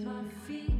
My feet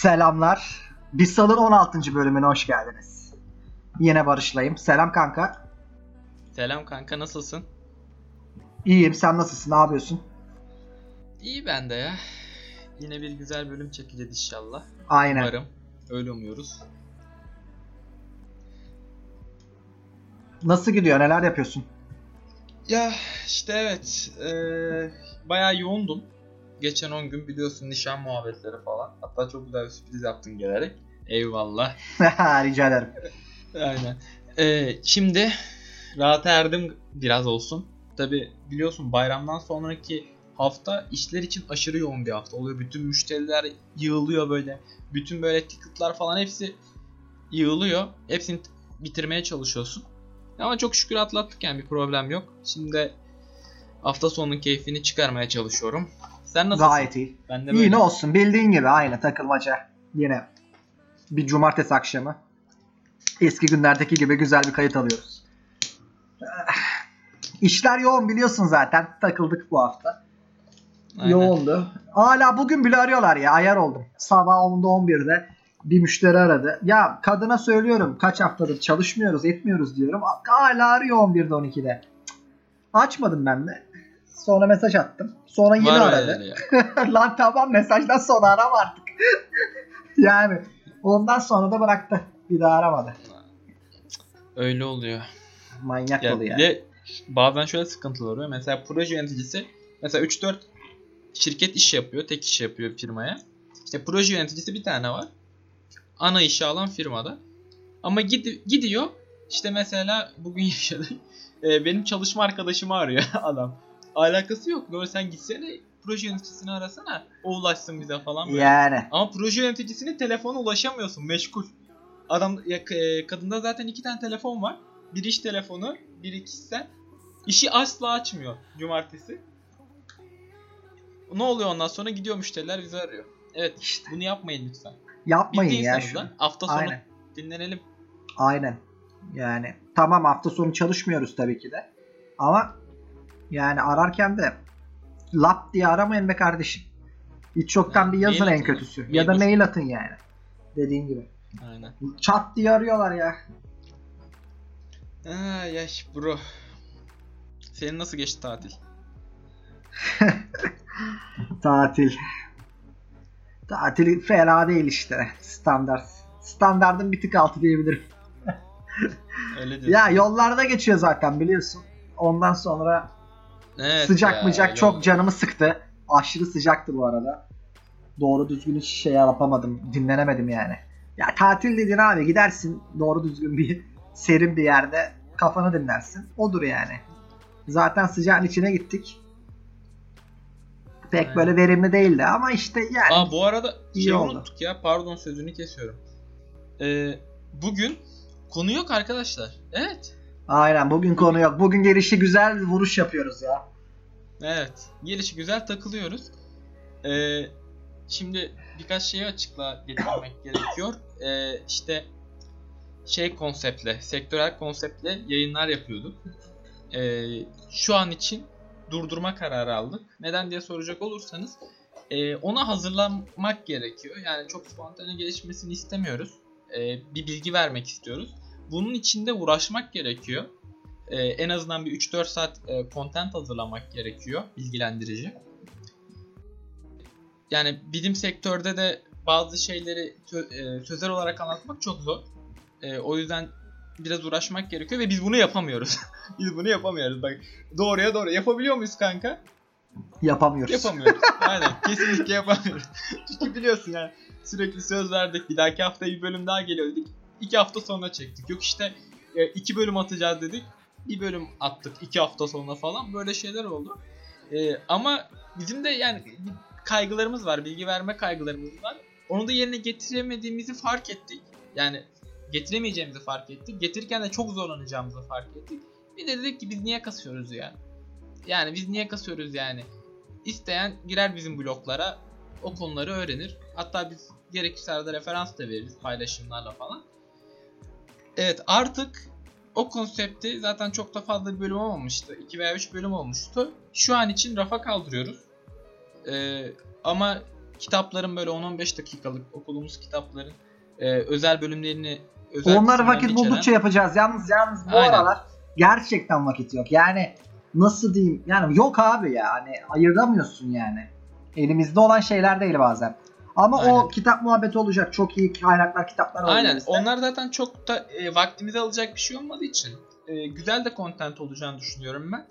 Selamlar. Bir Sal'ın 16. bölümüne hoş geldiniz. Yine Barış'layım. Selam kanka. Selam kanka nasılsın? İyiyim. Sen nasılsın? Ne yapıyorsun? İyi ben de ya. Yine bir güzel bölüm çekeceğiz inşallah. Aynen. Umarım. Öyle umuyoruz. Nasıl gidiyor? Neler yapıyorsun? Ya işte evet. eee bayağı yoğundum. Geçen 10 gün biliyorsun nişan muhabbetleri falan. Hatta çok güzel bir sürpriz yaptın gelerek. Eyvallah. Rica ederim. Aynen. Ee, şimdi rahat erdim biraz olsun. Tabi biliyorsun bayramdan sonraki hafta işler için aşırı yoğun bir hafta oluyor. Bütün müşteriler yığılıyor böyle. Bütün böyle ticketlar falan hepsi yığılıyor. Hepsini bitirmeye çalışıyorsun. Ama çok şükür atlattık yani bir problem yok. Şimdi hafta sonunun keyfini çıkarmaya çalışıyorum. Sen nasılsın? Gayet iyi. Ben de İyi böyle. ne olsun. Bildiğin gibi aynı takılmaca. Yine bir cumartesi akşamı. Eski günlerdeki gibi güzel bir kayıt alıyoruz. Ah, İşler yoğun biliyorsun zaten. Takıldık bu hafta. Aynen. Yoğundu. Hala bugün bile arıyorlar ya. Ayar oldum. Sabah 10'da 11'de bir müşteri aradı. Ya kadına söylüyorum kaç haftadır çalışmıyoruz etmiyoruz diyorum. Hala arıyor 11'de 12'de. Cık. Açmadım ben de. Sonra mesaj attım. Sonra yine Var aradı. ya. Lan tamam mesajdan sonra arama artık. yani ondan sonra da bıraktı. Bir daha aramadı. Öyle oluyor. Manyak Ya oluyor yani. bazen şöyle sıkıntılar oluyor. Mesela proje yöneticisi mesela 3-4 şirket iş yapıyor, tek iş yapıyor firmaya. İşte proje yöneticisi bir tane var. Ana işi alan firmada. Ama gidi- gidiyor işte mesela bugün yaşadık. e, benim çalışma arkadaşımı arıyor adam. Alakası yok. Böyle sen gitsene proje yöneticisini arasana. O ulaşsın bize falan böyle. Yani. Ama proje yöneticisinin telefona ulaşamıyorsun. Meşgul. Adam ya, e, kadında zaten iki tane telefon var. Bir iş telefonu, biri kişisel. İşi asla açmıyor cumartesi. Ne oluyor ondan sonra gidiyor müşteriler bizi arıyor. Evet İşte. bunu yapmayın lütfen. Yapmayın Bitti ya şunu. Hafta sonu Aynen. dinlenelim. Aynen. Yani tamam hafta sonu çalışmıyoruz tabii ki de. Ama yani ararken de lap diye aramayın be kardeşim. Hiç çoktan bir yazın en kötüsü. Ya da Mail atın yani. Dediğin gibi. Aynen. Çat diye arıyorlar ya. Ay yaş bro. Senin nasıl geçti tatil? Tatil. Tatil fena değil işte. Standart. Standardın bir tık altı diyebilirim. Öyle diyorsun. Ya yollarda geçiyor zaten biliyorsun. Ondan sonra Evet sıcak ya, mıcak yol- çok canımı sıktı. Aşırı sıcaktı bu arada. Doğru düzgün hiç şey yapamadım. Dinlenemedim yani. Ya tatil dedin abi gidersin doğru düzgün bir serin bir yerde kafanı dinlersin. Odur yani. Zaten sıcağın içine gittik. Pek Aynen. böyle verimli değildi ama işte yani Aa bu arada İyi şey oldu. unuttuk ya. Pardon sözünü kesiyorum. Ee, bugün konu yok arkadaşlar. Evet. Aynen bugün konu yok. Bugün gelişi güzel vuruş yapıyoruz ya. Evet. Gelişi güzel takılıyoruz. Ee, şimdi birkaç şeyi açıkla getirmek gerekiyor. Ee, işte şey konseptle, sektörel konseptle yayınlar yapıyorduk. Ee, şu an için durdurma kararı aldık. Neden diye soracak olursanız E, ona hazırlanmak gerekiyor. Yani çok spontane gelişmesini istemiyoruz. E, bir bilgi vermek istiyoruz. Bunun için de uğraşmak gerekiyor. E, en azından bir 3-4 saat e, content hazırlamak gerekiyor. Bilgilendirici. Yani bilim sektörde de bazı şeyleri sö- e, sözel olarak anlatmak çok zor. E, o yüzden biraz uğraşmak gerekiyor ve biz bunu yapamıyoruz. biz bunu yapamıyoruz. Bak doğruya doğru yapabiliyor muyuz kanka? Yapamıyoruz. Yapamıyoruz. Aynen. Kesinlikle yapamıyoruz. Çünkü biliyorsun yani sürekli söz verdik. Bir dahaki hafta bir bölüm daha geliyor dedik. İki hafta sonra çektik. Yok işte e, iki bölüm atacağız dedik. Bir bölüm attık iki hafta sonra falan. Böyle şeyler oldu. E, ama bizim de yani kaygılarımız var. Bilgi verme kaygılarımız var. Onu da yerine getiremediğimizi fark ettik. Yani getiremeyeceğimizi fark ettik. Getirirken de çok zorlanacağımızı fark ettik. Bir de dedik ki biz niye kasıyoruz ya? Yani biz niye kasıyoruz yani? İsteyen girer bizim bloklara o konuları öğrenir. Hatta biz gerekirse arada referans da veririz paylaşımlarla falan. Evet artık o konsepti zaten çok da fazla bölüm olmamıştı. 2 veya 3 bölüm olmuştu. Şu an için rafa kaldırıyoruz. Ee, ama kitapların böyle 10-15 dakikalık okulumuz kitapların e, özel bölümlerini özel Onları vakit içeren- buldukça yapacağız. Yalnız yalnız bu Aynen. aralar gerçekten vakit yok. Yani nasıl diyeyim? Yani yok abi ya. Hani ayıramıyorsun yani. Elimizde olan şeyler değil bazen. Ama o Aynen. kitap muhabbeti olacak. Çok iyi kaynaklar, kitaplar var Aynen. elimizde. Onlar zaten çok da e, vaktimizi alacak bir şey olmadığı için e, güzel de content olacağını düşünüyorum ben.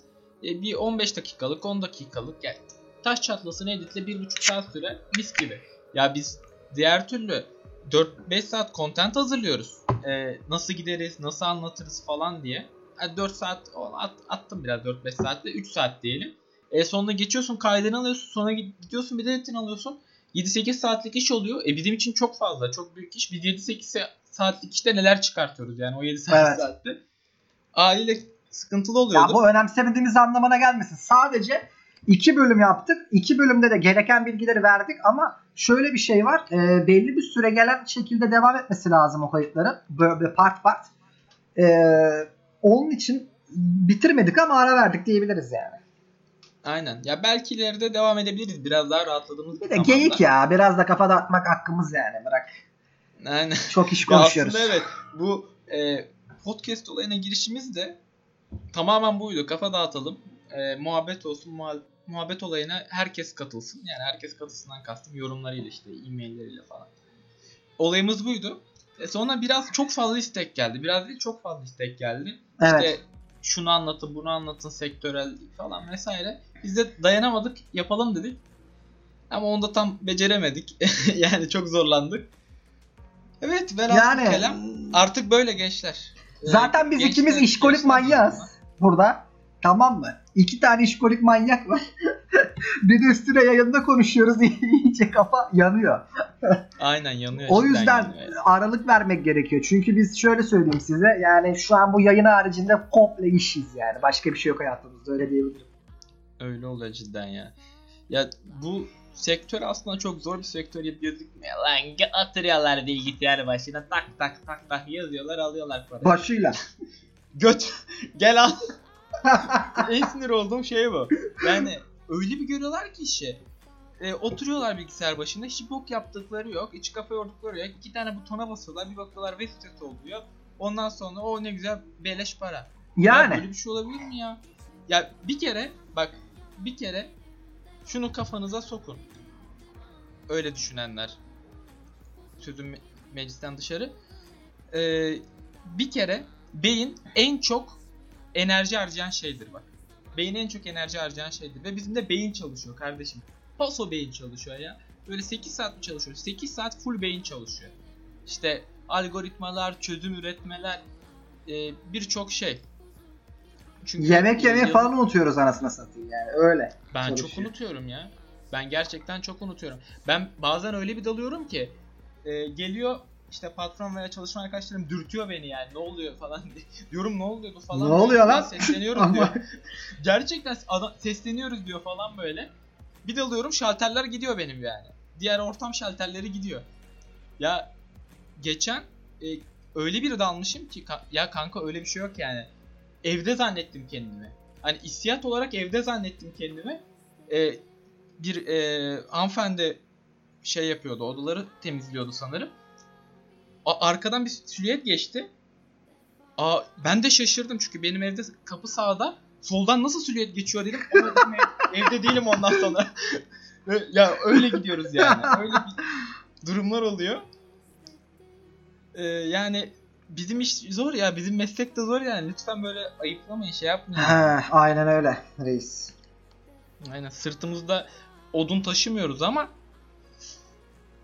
E, bir 15 dakikalık, 10 dakikalık yani taş çatlasını editle 1,5 saat süre mis gibi. Ya biz diğer türlü 4-5 saat content hazırlıyoruz. E, nasıl gideriz, nasıl anlatırız falan diye. Yani 4 saat o, at- attım biraz 4-5 saatte 3 saat diyelim. E, sonunda geçiyorsun kaydını alıyorsun sonra gidiyorsun bir de editini alıyorsun. 7-8 saatlik iş oluyor. E bizim için çok fazla, çok büyük iş. Biz 7-8 saatlik işte neler çıkartıyoruz yani o 7-8 Evet. saatte. Aileyle sıkıntılı Ya oluyordu. bu önemsemediğimiz anlamına gelmesin. Sadece iki bölüm yaptık. İki bölümde de gereken bilgileri verdik ama şöyle bir şey var. E, belli bir süre gelen şekilde devam etmesi lazım o kayıtların. Böyle part part. E, onun için bitirmedik ama ara verdik diyebiliriz yani. Aynen. Ya belki ileride devam edebiliriz. Biraz daha rahatladığımız Bir de zamanda. geyik ya. Biraz da kafa dağıtmak hakkımız yani. Bırak. Aynen. Çok iş konuşuyoruz. aslında evet. Bu e, podcast olayına girişimiz de tamamen buydu. Kafa dağıtalım. E, muhabbet olsun. muha- muhabbet olayına herkes katılsın. Yani herkes katılsından kastım yorumlarıyla işte e-mailleriyle falan. Olayımız buydu. E, sonra biraz çok fazla istek geldi. Biraz değil çok fazla istek geldi. Evet. İşte şunu anlatın, bunu anlatın, sektörel falan vesaire. Biz de dayanamadık, yapalım dedik. Ama onu da tam beceremedik. yani çok zorlandık. Evet, velhasıl yani kelam. Artık böyle gençler. Zaten biz gençler- ikimiz işkolik manyağız burada. Tamam mı? İki tane işkolik manyak var. bir de üstüne yayında konuşuyoruz. İyice kafa yanıyor. Aynen yanıyor. O yüzden yanıyor aralık vermek gerekiyor. Çünkü biz şöyle söyleyeyim size. Yani şu an bu yayın haricinde komple işiz yani. Başka bir şey yok hayatımızda öyle diyebilirim. Öyle oluyor cidden ya. Ya bu sektör aslında çok zor bir sektör gibi gözükmüyor. Lan atırıyorlar bilgisayar başına tak tak tak tak yazıyorlar alıyorlar parayı. Başıyla. Göt gel al. en sinir olduğum şey bu. Yani öyle bir görüyorlar ki işi. E, oturuyorlar bilgisayar başında hiç bok yaptıkları yok. İç kafa yordukları yok. İki tane butona basıyorlar. Bir bakıyorlar web sitesi oluyor. Ondan sonra o ne güzel beleş para. Ya Yani. böyle bir şey olabilir mi ya? Ya bir kere bak bir kere şunu kafanıza sokun. Öyle düşünenler. Sözüm me- meclisten dışarı. Ee, bir kere beyin en çok enerji harcayan şeydir bak. Beyin en çok enerji harcayan şeydir. Ve bizim de beyin çalışıyor kardeşim. Paso beyin çalışıyor ya. Böyle 8 saat mi çalışıyor? 8 saat full beyin çalışıyor. İşte algoritmalar, çözüm üretmeler, e, birçok şey. Çünkü Yemek yemeyi yazı- falan unutuyoruz anasını satayım yani öyle. Ben çok çalışıyor. unutuyorum ya. Ben gerçekten çok unutuyorum. Ben bazen öyle bir dalıyorum ki e, geliyor işte patron veya çalışma arkadaşlarım dürtüyor beni yani ne oluyor falan diye. diyorum ne oluyordu falan. Ne oluyor lan? "Ya Sesleniyoruz Ama- diyor. Gerçekten adam, sesleniyoruz diyor falan böyle. Bir dalıyorum şalterler gidiyor benim yani. Diğer ortam şalterleri gidiyor. Ya geçen e, öyle bir dalmışım ki ka- ya kanka öyle bir şey yok yani. Evde zannettim kendimi. Hani hissiyat olarak evde zannettim kendimi. E, bir e, hanımefendi şey yapıyordu. Odaları temizliyordu sanırım. A- arkadan bir silüet geçti. Aa, ben de şaşırdım çünkü benim evde kapı sağda. Soldan nasıl silüet geçiyor dedim. Dedim, ev- evde değilim ondan sonra. ya öyle gidiyoruz yani. Öyle bir durumlar oluyor. Ee, yani bizim iş zor ya. Bizim meslek de zor yani. Lütfen böyle ayıplamayın şey yapmayın. He, aynen öyle reis. Aynen sırtımızda odun taşımıyoruz ama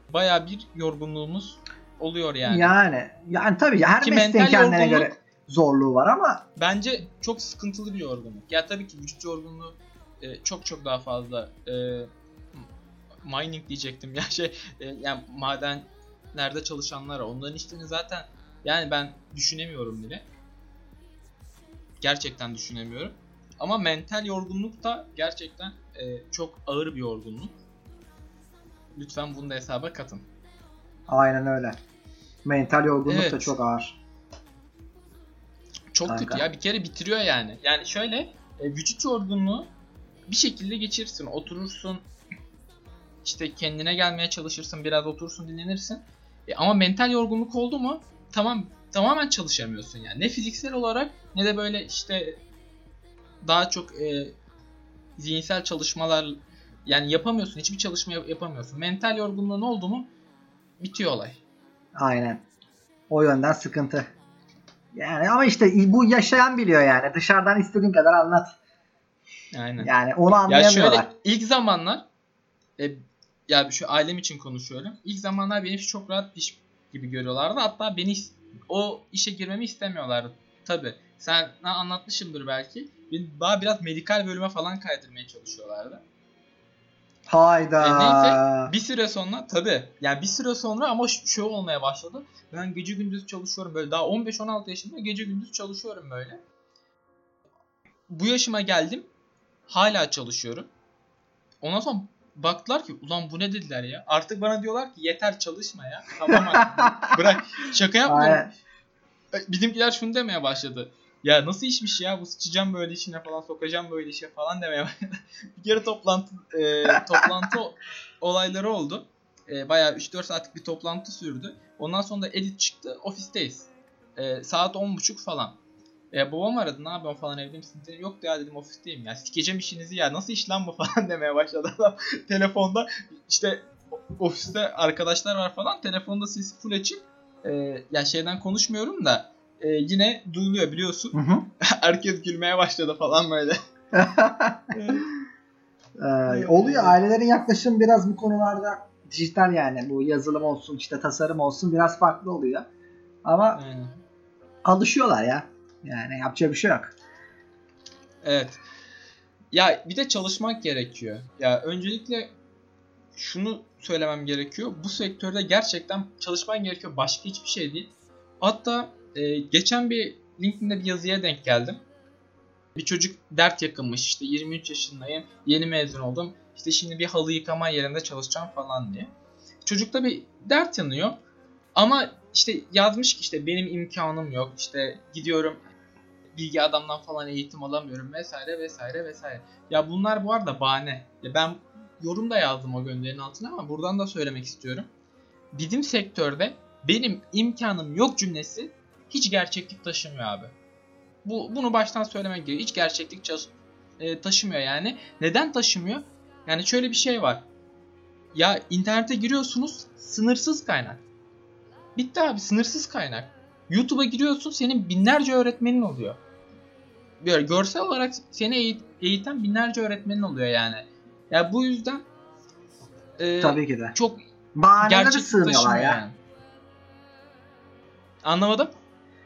baya bir yorgunluğumuz oluyor yani. Yani yani tabii her Ki mesleğin kendine göre zorluğu var ama Bence çok sıkıntılı bir yorgunluk. Ya tabii ki vücut yorgunluğu e, çok çok daha fazla e, mining diyecektim ya şey e, yani madenlerde çalışanlara onların işlerini zaten yani ben düşünemiyorum bile. Gerçekten düşünemiyorum. Ama mental yorgunluk da gerçekten e, çok ağır bir yorgunluk. Lütfen bunu da hesaba katın. aynen öyle. Mental yorgunluk da Evet. çok ağır. Çok Kanka. kötü ya bir kere bitiriyor yani. Yani şöyle e, vücut yorgunluğu bir şekilde geçirsin. Oturursun işte kendine gelmeye çalışırsın biraz oturursun dinlenirsin. E, ama mental yorgunluk oldu mu tamam tamamen çalışamıyorsun yani. Ne fiziksel olarak ne de böyle işte daha çok e, zihinsel çalışmalar yani yapamıyorsun. Hiçbir çalışma yap- yapamıyorsun. Mental yorgunluğun oldu mu bitiyor olay. Aynen. O yönden sıkıntı. Yani ama işte bu yaşayan biliyor yani. Dışarıdan istediğin kadar anlat. Aynen. Yani onu Ya anlayamıyorlar. şöyle ilk zamanlar e, ya şu ailem için konuşuyorum. İlk zamanlar beni çok rahat bir iş gibi görüyorlardı. Hatta beni o işe girmemi istemiyorlardı. Tabi sen anlatmışımdır belki. Beni daha biraz medikal bölüme falan kaydırmaya çalışıyorlardı. Hayda. E, neyse, Bir süre sonra tabi yani bir süre sonra ama şu olmaya başladı. Ben gece gündüz çalışıyorum böyle daha 15-16 yaşında gece gündüz çalışıyorum böyle. Bu yaşıma geldim. Hala çalışıyorum. Ondan sonra baktılar ki ulan bu ne dediler ya. Artık bana diyorlar ki yeter çalışma ya. Tamam artık bırak. Şaka yapmıyorum. Aynen. Bizimkiler şunu demeye başladı. Ya nasıl işmiş ya bu sıçacağım böyle işine falan sokacağım böyle işe falan demeye başladı. bir kere toplantı e, toplantı olayları oldu. E, bayağı 3-4 saatlik bir toplantı sürdü. Ondan sonra da edit çıktı ofisteyiz. E, saat 10.30 falan. E, babam aradı ne yapıyorsun falan evde misin? Dedim, Yok ya dedim ofisteyim ya. Sikeceğim işinizi ya nasıl iş lan bu falan demeye başladı adam. Telefonda işte ofiste arkadaşlar var falan. Telefonda sesi full açık. E, ya şeyden konuşmuyorum da e, yine duyuluyor biliyorsun. Hı hı. Herkes gülmeye başladı falan böyle. Ee, oluyor ailelerin yaklaşım biraz bu konularda dijital yani bu yazılım olsun işte tasarım olsun biraz farklı oluyor. Ama Aynen. alışıyorlar ya. Yani yapacak bir şey yok. Evet. Ya bir de çalışmak gerekiyor. Ya öncelikle şunu söylemem gerekiyor. Bu sektörde gerçekten çalışman gerekiyor. Başka hiçbir şey değil. Hatta e, geçen bir LinkedIn'de bir yazıya denk geldim. Bir çocuk dert yakınmış işte 23 yaşındayım yeni mezun oldum işte şimdi bir halı yıkama yerinde çalışacağım falan diye. Çocukta bir dert yanıyor ama işte yazmış ki işte benim imkanım yok işte gidiyorum bilgi adamdan falan eğitim alamıyorum vesaire vesaire vesaire. Ya bunlar bu arada bahane. Ya ben yorum da yazdım o gönderinin altına ama buradan da söylemek istiyorum. Bizim sektörde benim imkanım yok cümlesi hiç gerçeklik taşımıyor abi. Bu bunu baştan söylemek gerekiyor. Hiç gerçeklik e, taşımıyor yani. Neden taşımıyor? Yani şöyle bir şey var. Ya internete giriyorsunuz sınırsız kaynak. Bitti abi sınırsız kaynak. YouTube'a giriyorsun senin binlerce öğretmenin oluyor. Böyle görsel olarak seni eğit- eğiten binlerce öğretmenin oluyor yani. Ya bu yüzden e, Tabii ki de. çok Bahanelere taşımıyor ya. yani. Anlamadım.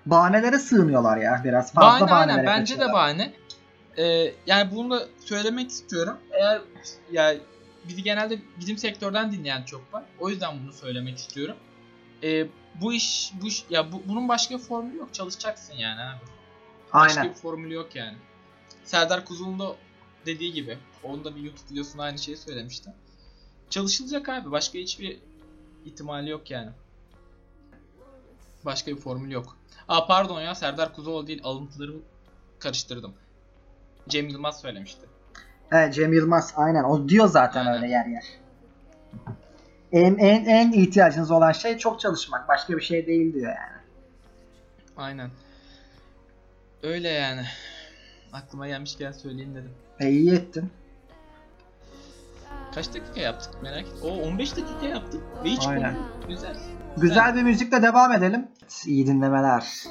Bahanelere sığınıyorlar ya biraz. Fazla bahane bahanelere aynen bence de bahane. Ee, yani bunu da söylemek istiyorum. Eğer ya bizi genelde bizim sektörden dinleyen çok var. O yüzden bunu söylemek istiyorum. Ee, bu iş bu iş, ya bu, bunun başka formülü yok. Çalışacaksın yani abi. Başka Aynen. bir formülü yok yani. Serdar Kuzu'nun da dediği gibi. Onun da bir YouTube videosunda aynı şeyi söylemişti. Çalışılacak abi. Başka hiçbir ihtimali yok yani. Başka bir formül yok. Aa pardon ya Serdar Kuzuoğlu değil alıntılarımı karıştırdım. Cem Yılmaz söylemişti. Evet Cem Yılmaz aynen o diyor zaten Aynen. öyle yer yer. En, en, en ihtiyacınız olan şey çok çalışmak. Başka bir şey değil diyor yani. Aynen. Öyle yani. Aklıma gelmişken söyleyeyim dedim. E iyi ettin. Kaç dakika yaptık merak et. O 15 dakika yaptık. Ve hiç Aynen. Güzel. Güzel bir müzikle devam edelim. İyi dinlemeler.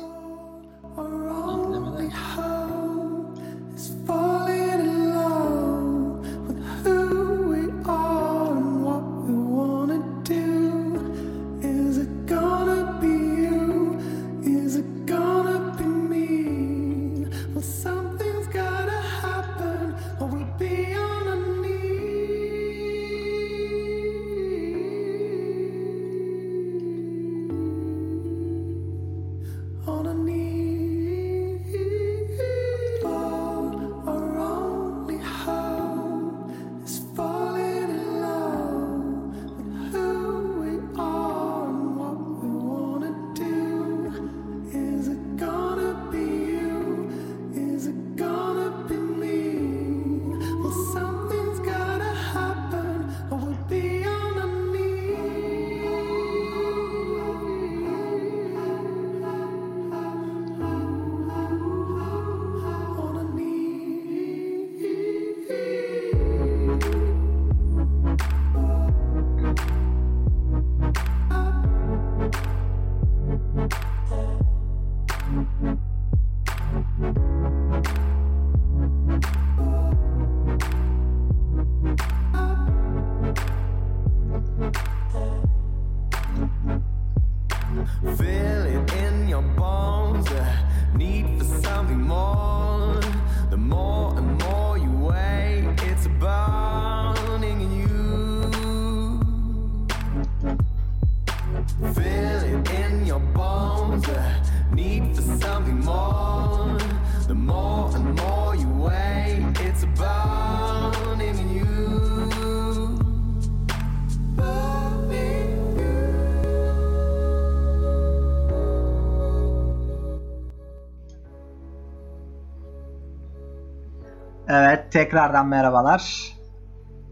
Tekrardan merhabalar.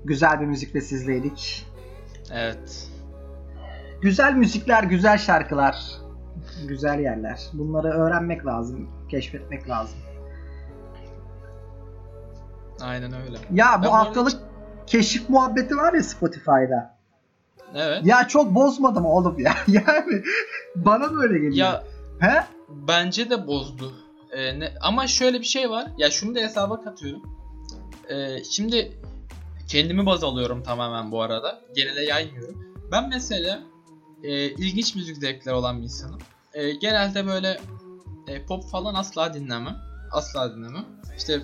Güzel bir müzikle sizleydik. Evet. Güzel müzikler, güzel şarkılar, güzel yerler. Bunları öğrenmek lazım, keşfetmek lazım. Aynen öyle. Ya Ben bu arada haftalık keşif muhabbeti var ya Spotify'da. Evet. Ya çok bozmadı mı oğlum ya? Yani bana böyle geliyor. Ya He? bence de bozdu. Ee, ne, ama şöyle bir şey var. Ya şunu da hesaba katıyorum. Ee, şimdi kendimi baz alıyorum tamamen bu arada. Genele yaymıyorum. Ben mesela e, ilginç müzik zevkleri olan bir insanım. E, genelde böyle e, pop falan asla dinlemem. Asla dinlemem. İşte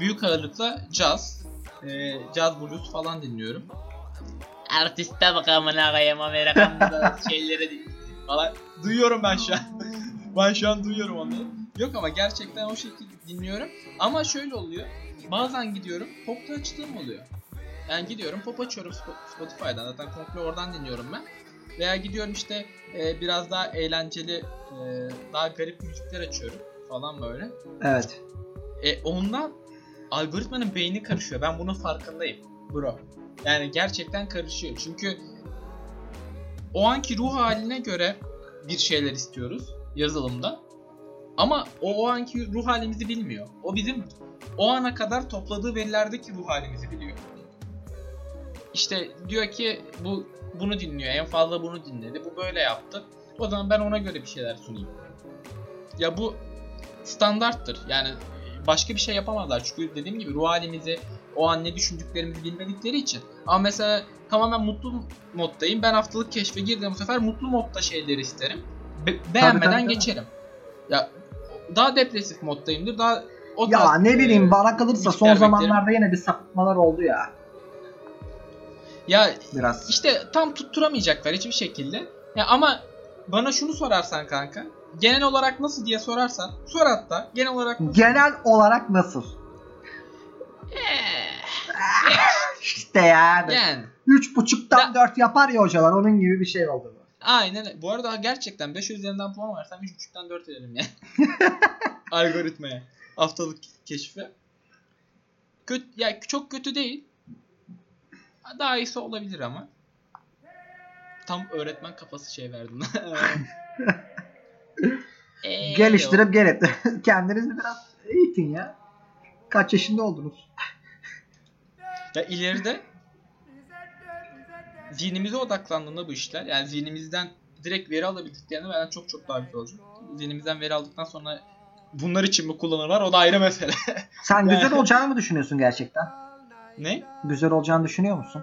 büyük ağırlıkla caz, e, caz blues falan dinliyorum. Artiste bak amına koyayım Amerikan'da şeyleri falan. Duyuyorum ben şu an. ben şu an duyuyorum onları. Yok ama gerçekten o şekilde dinliyorum. Ama şöyle oluyor. Bazen gidiyorum popta açtığım oluyor. Yani gidiyorum pop açıyorum Spo- Spotify'dan. Zaten komple oradan dinliyorum ben. Veya gidiyorum işte e, biraz daha eğlenceli, e, daha garip müzikler açıyorum falan böyle. Evet. E ondan algoritmanın beyni karışıyor. Ben bunun farkındayım bro. Yani gerçekten karışıyor. Çünkü o anki ruh haline göre bir şeyler istiyoruz yazılımda. Ama o o anki ruh halimizi bilmiyor. O bizim o ana kadar topladığı verilerdeki ruh halimizi biliyor. İşte diyor ki bu bunu dinliyor. En fazla bunu dinledi. Bu böyle yaptı. O zaman ben ona göre bir şeyler sunayım. Ya bu standarttır. Yani başka bir şey yapamazlar. Çünkü dediğim gibi ruh halimizi, o an ne düşündüklerimizi bilmedikleri için. Ama mesela tamamen mutlu moddayım. Ben haftalık keşfe girdim bu sefer mutlu modda şeyleri isterim. Be- beğenmeden tabii, tabii. geçerim. Ya daha depresif moddayımdır. Daha o Ya tarz, ne bileyim e, bana kalırsa son zamanlarda yine bir sapıtmalar oldu ya. Ya Biraz. işte tam tutturamayacaklar hiçbir şekilde. Ya ama bana şunu sorarsan kanka. Genel olarak nasıl diye sorarsan. Sor hatta. Genel olarak nasıl? Genel olarak nasıl? Eh, İşte yani. yani. Üç buçuktan dört yapar ya hocalar onun gibi bir şey oldu. Aynen. Bu arada gerçekten 5 üzerinden puan versem 3.5'tan 4 ederim yani. Algoritmaya. Haftalık keşfe. kötü ya çok kötü değil. Daha iyisi olabilir ama. Tam öğretmen kafası şey verdin. Ee, Geliştirip gelip kendinizi biraz eğitin ya. Kaç yaşında oldunuz? Ya ileride zihnimize odaklandığında bu işler yani zihnimizden direkt veri alabildiklerinde benden çok çok daha güzel olacak. Zihnimizden veri aldıktan sonra bunlar için mi kullanırlar o da ayrı mesele. Sen güzel olacağını mı düşünüyorsun gerçekten? ne? Güzel olacağını düşünüyor musun?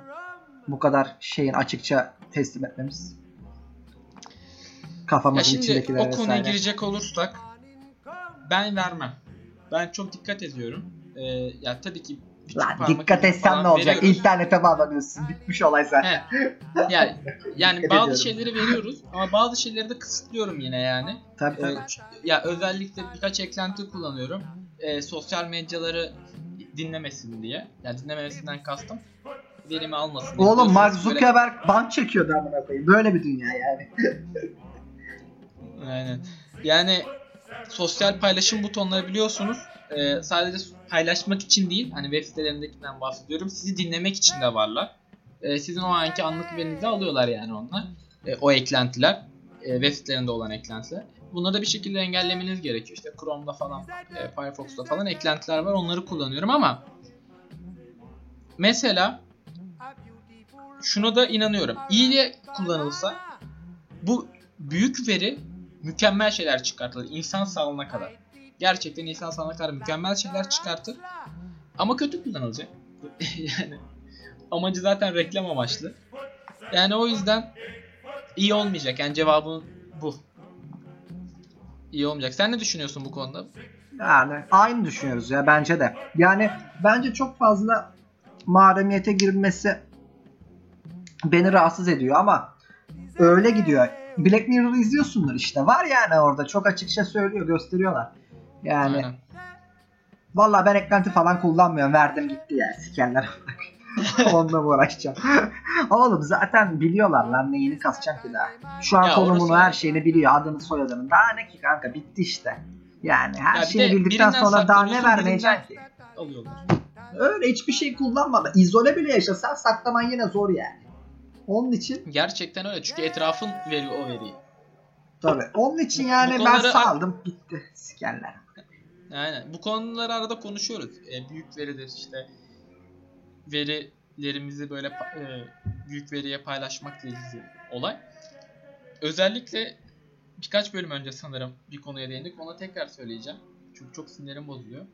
Bu kadar şeyin açıkça teslim etmemiz. Ya Kafamızın şimdi içindekiler o konuya vesaire. girecek olursak ben vermem. Ben çok dikkat ediyorum. Ee, ya tabii ki Lan dikkat etsen ne olacak? veriyoruz. İnternete bağlanıyorsun. Bitmiş olay zaten. He. Yani, yani bazı ediyorum. şeyleri veriyoruz ama bazı şeyleri de kısıtlıyorum yine yani. Tabii Ee, tabii. ç- ya özellikle birkaç eklenti kullanıyorum. Ee, sosyal medyaları dinlemesin diye. Yani dinlememesinden kastım. Verimi almasın. diye. Oğlum Mark Biliyorsunuz böyle- Zuckerberg ban çekiyordu amına koyayım. Böyle bir dünya yani. Aynen. Yani sosyal paylaşım butonları biliyorsunuz. Ee, sadece paylaşmak için değil. Hani web sitelerindekinden bahsediyorum. Sizi dinlemek için de varlar. Ee, sizin o anki anlık verinizi alıyorlar yani onlar. Ee, o eklentiler. Ee, web sitelerinde olan eklentiler. Bunları da bir şekilde engellemeniz gerekiyor. İşte Chrome'da falan, e, Firefox'ta falan eklentiler var. Onları kullanıyorum ama mesela şuna da inanıyorum. İyiye kullanılsa bu büyük veri mükemmel şeyler çıkartır. İnsan sağlığına kadar. Gerçekten insan sağlığına kadar mükemmel şeyler çıkartır. Ama kötü kullanılacak. yani amacı zaten reklam amaçlı. Yani o yüzden iyi olmayacak. Yani cevabım bu. İyi olmayacak. Sen ne düşünüyorsun bu konuda? Yani aynı düşünüyoruz ya bence de. Yani bence çok fazla mahremiyete girilmesi beni rahatsız ediyor ama öyle gidiyor. Black Mirror'ı izliyorsundur işte. Var yani orada çok açıkça söylüyor, gösteriyorlar. Yani Aynen. vallahi ben eklenti falan kullanmıyorum. Verdim gitti ya sikerler. Onunla mı uğraşacağım? Oğlum zaten biliyorlar lan neyini kasacak ki daha. Şu an Ya konumunu her şeyini biliyor. Adını soyadını. Daha ne ki kanka bitti işte. Yani her Ya bir şeyi bildikten sonra daha ne vermeyeceksin ki? Alıyorlar. Öyle hiçbir şey kullanmadan izole bile yaşasan saklaman yine zor yani. Onun için Gerçekten öyle. Çünkü etrafın veriyor o veriyi. tabii. Onun için yani Bu ben saldım gitti sikerler. Aynen. Bu konuları arada konuşuyoruz. E, büyük veridir işte. Verilerimizi böyle e, büyük veriye paylaşmak ilgili olay. Özellikle birkaç bölüm önce sanırım bir konuya değindik. Ona tekrar söyleyeceğim. Çünkü çok sinirim bozuluyor.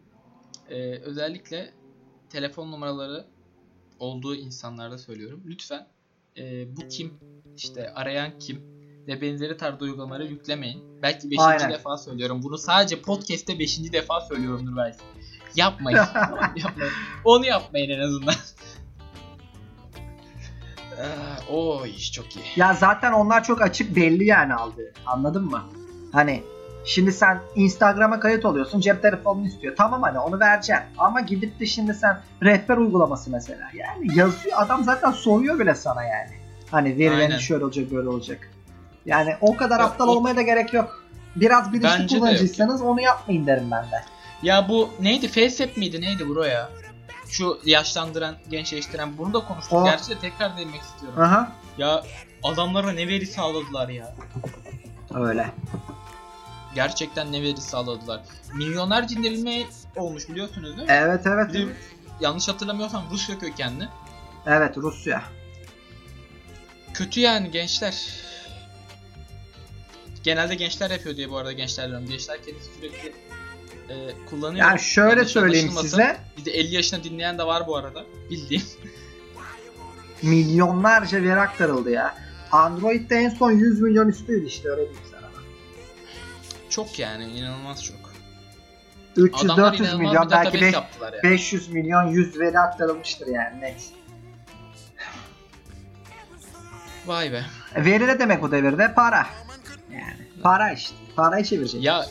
E, özellikle telefon numaraları olduğu insanlarda söylüyorum. Lütfen e, bu kim, işte arayan kim ve benzeri tarzda uygulamaları yüklemeyin. Belki 5. Aynen. defa söylüyorum. Bunu sadece podcast'te 5. defa söylüyorumdur belki. Yapmayın. yapmayın. Onu yapmayın en azından. Aa, o iş çok iyi. Ya zaten onlar çok açık belli yani aldığı. Anladın mı? Hani şimdi sen Instagram'a kayıt oluyorsun cep telefonunu istiyor. Tamam hani onu vereceksin. Ama gidip de şimdi sen rehber uygulaması mesela. Yani yazıyor adam zaten soruyor bile sana yani. Hani verilerin Aynen. şöyle olacak böyle olacak. Yani o kadar Ya aptal o- olmaya da gerek yok. Biraz bilinçli Bence kullanıcıysanız onu yapmayın derim ben de. Ya bu neydi? FaceApp miydi? Neydi bro ya? Şu yaşlandıran, gençleştiren bunu da konuştuk. O- Gerçi de tekrar değinmek istiyorum. Aha. Ya adamlara ne veri sağladılar ya. Öyle. Gerçekten ne veri sağladılar. Milyonlarca indirilme olmuş biliyorsunuz değil mi? Evet evet. Bir yanlış hatırlamıyorsam Rusya kökenli. Evet Rusya. Kötü yani gençler. Genelde gençler yapıyor diye bu arada gençler diyorum. Gençler kendisi sürekli e, kullanıyor. Yani şöyle Yanlış söyleyeyim anlaşılmasın. size. Bir de 50 yaşında dinleyen de var bu arada. Bildiğim. Milyonlarca veri aktarıldı ya. Android'de en son 100 milyon üstüydü işte öyle diyeyim sana. Çok yani inanılmaz çok. 300-400 Adamlar inanılmaz milyon belki database beş- yaptılar yani. 500 milyon 100 veri aktarılmıştır yani neyse. Vay be. Veri ne demek bu devirde? Para. Yani para işte. Parayı çevirecek. Ya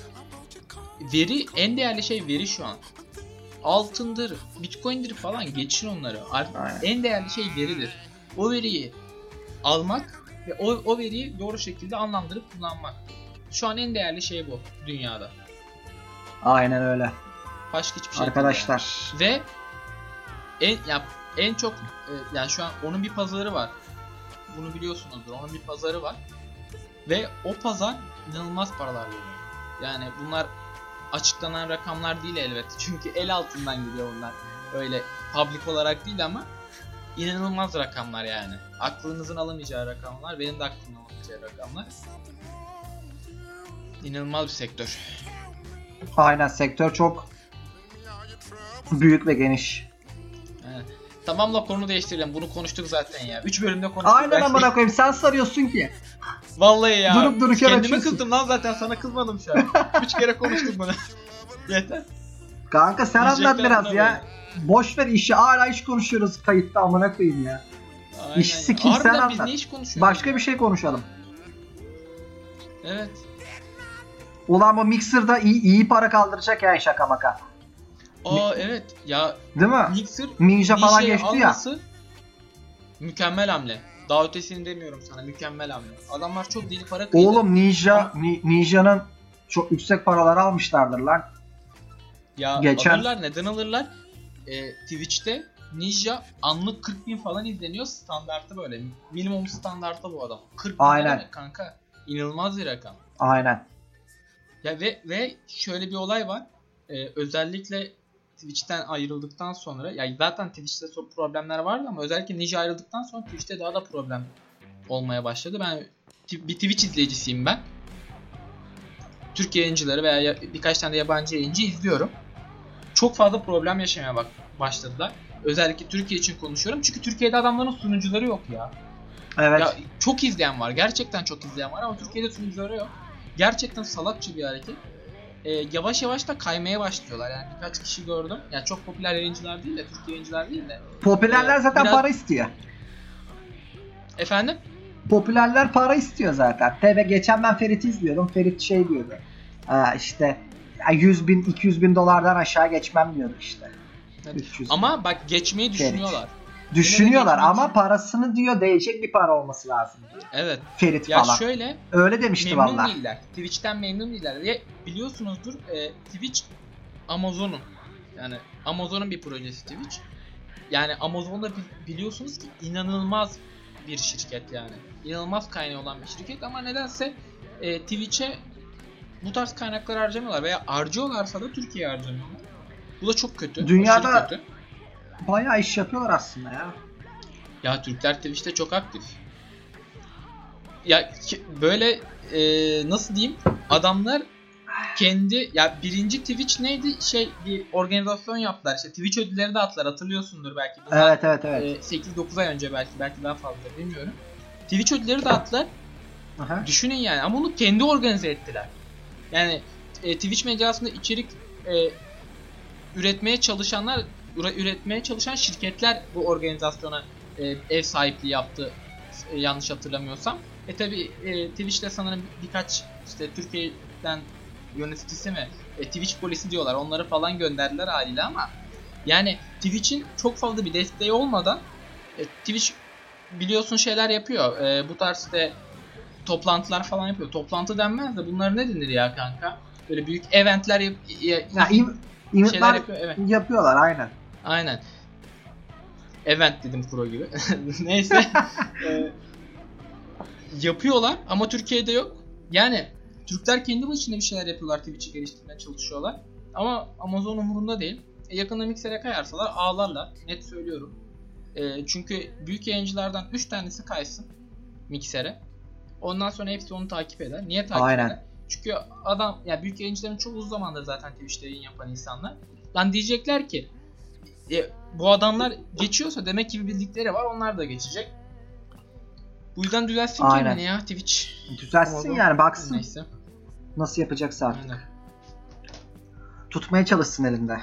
veri en değerli şey veri şu an. Altındır, bitcoin'dir falan geçin onları. Artık Aynen. en değerli şey veridir. O veriyi almak ve o, o veriyi doğru şekilde anlamlandırıp kullanmak. Şu an en değerli şey bu dünyada. Aynen öyle. Başka hiçbir şey değil Arkadaşlar. yani. Ve en ya en çok e, yani şu an onun bir pazarı var. Bunu biliyorsunuzdur. Onun bir pazarı var. Ve o pazar inanılmaz paralar veriyor. Yani bunlar açıklanan rakamlar değil elbette. Çünkü el altından gidiyor bunlar. Öyle public olarak değil ama inanılmaz rakamlar yani. Aklınızın alamayacağı rakamlar. Benim de aklımın alamayacağı rakamlar. İnanılmaz bir sektör. Aynen sektör çok büyük ve geniş. Evet. Tamam la konu değiştirelim. Bunu konuştuk zaten ya. 3 bölümde konuştuk. Aynen amına koyayım sen sarıyorsun ki. Vallahi ya. Durup dururken Kendime açıyorsun. kızdım lan zaten sana kızmadım şu an. 3 kere konuştuk bunu. Yeter. Kanka sen anlat biraz ya. Boş ver işi hala iş konuşuyoruz kayıtta amına koyayım ya. Aynen. İş sikin, sen Harbiden biz anlat. ne iş konuşuyoruz? Başka bir şey konuşalım. Evet. Ulan bu Mixer'da iyi, iyi para kaldıracak ya şaka maka. Aa evet. Ya Değil mi? Mixer Ninja falan Ninja'yı geçti ya. Mükemmel hamle. Daha ötesini demiyorum sana. Mükemmel hamle. Adamlar çok deli para kıydı. Oğlum Ninja, Ni- Ninja'nın çok yüksek paraları almışlardır lan. Ya Geçen- alırlar neden alırlar? Ee, Twitch'te Ninja anlık 40 bin falan izleniyor standartı böyle. Minimum standartı bu adam. 40 bin Aynen. demek kanka. İnanılmaz bir rakam. Aynen. Ya ve ve şöyle bir olay var. Ee, özellikle Twitch'ten ayrıldıktan sonra ya zaten Twitch'te çok problemler vardı ama özellikle Ninja ayrıldıktan sonra Twitch'te daha da problem olmaya başladı. Ben bir Twitch izleyicisiyim ben. Türk yayıncıları veya ya- birkaç tane de yabancı yayıncı izliyorum. Çok fazla problem yaşamaya bak başladılar. Özellikle Türkiye için konuşuyorum. Çünkü Türkiye'de adamların sunucuları yok ya. Evet. Ya çok izleyen var. Gerçekten çok izleyen var ama Türkiye'de sunucuları yok. Gerçekten salakça bir hareket. Ee, yavaş yavaş da kaymaya başlıyorlar. Yani birkaç kişi gördüm. Yani çok popüler yayıncılar değil de, Türk yayıncılar değil de. Popülerler Ee, zaten biraz- para istiyor. Efendim? Popülerler para istiyor zaten. Tabi geçen ben Ferit'i izliyordum. Ferit şey diyordu. Aa, işte ya 100 bin 200 bin dolardan aşağı geçmem diyordu işte. Evet. 300 Ama bak geçmeyi düşünüyorlar. Düşünüyorlar ama parasını diyor değecek bir para olması lazım diyor. Evet. Ferit Ya falan. şöyle Öyle demişti memnun valla. değiller. Twitch'ten memnun değiller. Ve biliyorsunuzdur e, Twitch Amazon'un yani Amazon'un bir projesi Twitch. Yani Amazon'da bi- biliyorsunuz ki inanılmaz bir şirket yani. İnanılmaz kaynağı olan bir şirket ama nedense e, Twitch'e bu tarz kaynaklar harcamıyorlar veya harcıyorlarsa da Türkiye'ye harcamıyorlar. Bu da çok kötü. Dünyada- kötü. Bayağı iş yapıyorlar aslında ya. Ya Türkler Twitch'te çok aktif. Ya böyle e, nasıl diyeyim adamlar kendi ya birinci Twitch neydi şey bir organizasyon yaptılar işte Twitch ödülleri dağıttılar hatırlıyorsundur belki. Bundan, Evet evet evet. e, 8-9 ay önce belki belki daha fazla bilmiyorum. Twitch ödülleri dağıttılar. Aha. Düşünün yani ama bunu kendi organize ettiler. Yani e, Twitch mecrasında içerik e, üretmeye çalışanlar üretmeye çalışan şirketler bu organizasyona e, ev sahipliği yaptı e, yanlış hatırlamıyorsam. E tabi e, Twitch'te sanırım birkaç işte Türkiye'den yöneticisi mi e, Twitch polisi diyorlar onları falan gönderdiler haliyle ama yani Twitch'in çok fazla bir desteği olmadan e, Twitch biliyorsun şeyler yapıyor. E, bu tarz işte toplantılar falan yapıyor. Toplantı denmez de bunlar ne denir ya kanka? Böyle büyük eventler yap, ya, Ya, şeyler yapıyor. Evet. yapıyorlar aynen. Aynen. Event dedim pro gibi. Neyse. Ee, yapıyorlar ama Türkiye'de yok. Yani Türkler kendi başına bir şeyler yapıyorlar. Twitch'i geliştirmeye çalışıyorlar. Ama Amazon umurunda değil. E, yakında Mixer'e kayarsalar ağlarlar. Net söylüyorum. E, çünkü büyük yayıncılardan 3 tanesi kaysın Mixer'e. Ondan sonra hepsi onu takip eder. Niye takip Aynen. eder? Çünkü adam ya büyük yayıncıların çok uzun zamandır zaten Twitch'te yayın yapan insanlar. Lan diyecekler ki e, bu adamlar geçiyorsa demek ki bir bildikleri var onlar da geçecek. Bu yüzden düzelsin Aynen. kendini ya Twitch. Düzelsin yani baksın Neyse. nasıl yapacaksa artık. Aynen. Tutmaya çalışsın elinde.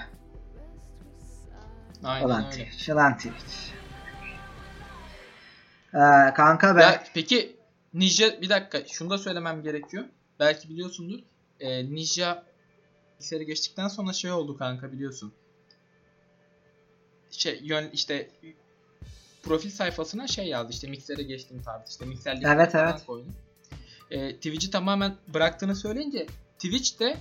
Aynen Ulan öyle. Twitch. Ee, kanka ben Ya, peki Ninja bir dakika şunu da söylemem gerekiyor. Belki biliyorsundur. Ee, Ninja bilgisayara geçtikten sonra şey oldu kanka biliyorsun. Şey yön işte profil sayfasına şey yazdı işte miksere geçtim tarzı işte mikserlik Evet, evet. koydum. Ee, Twitch'i tamamen bıraktığını söyleyince Twitch de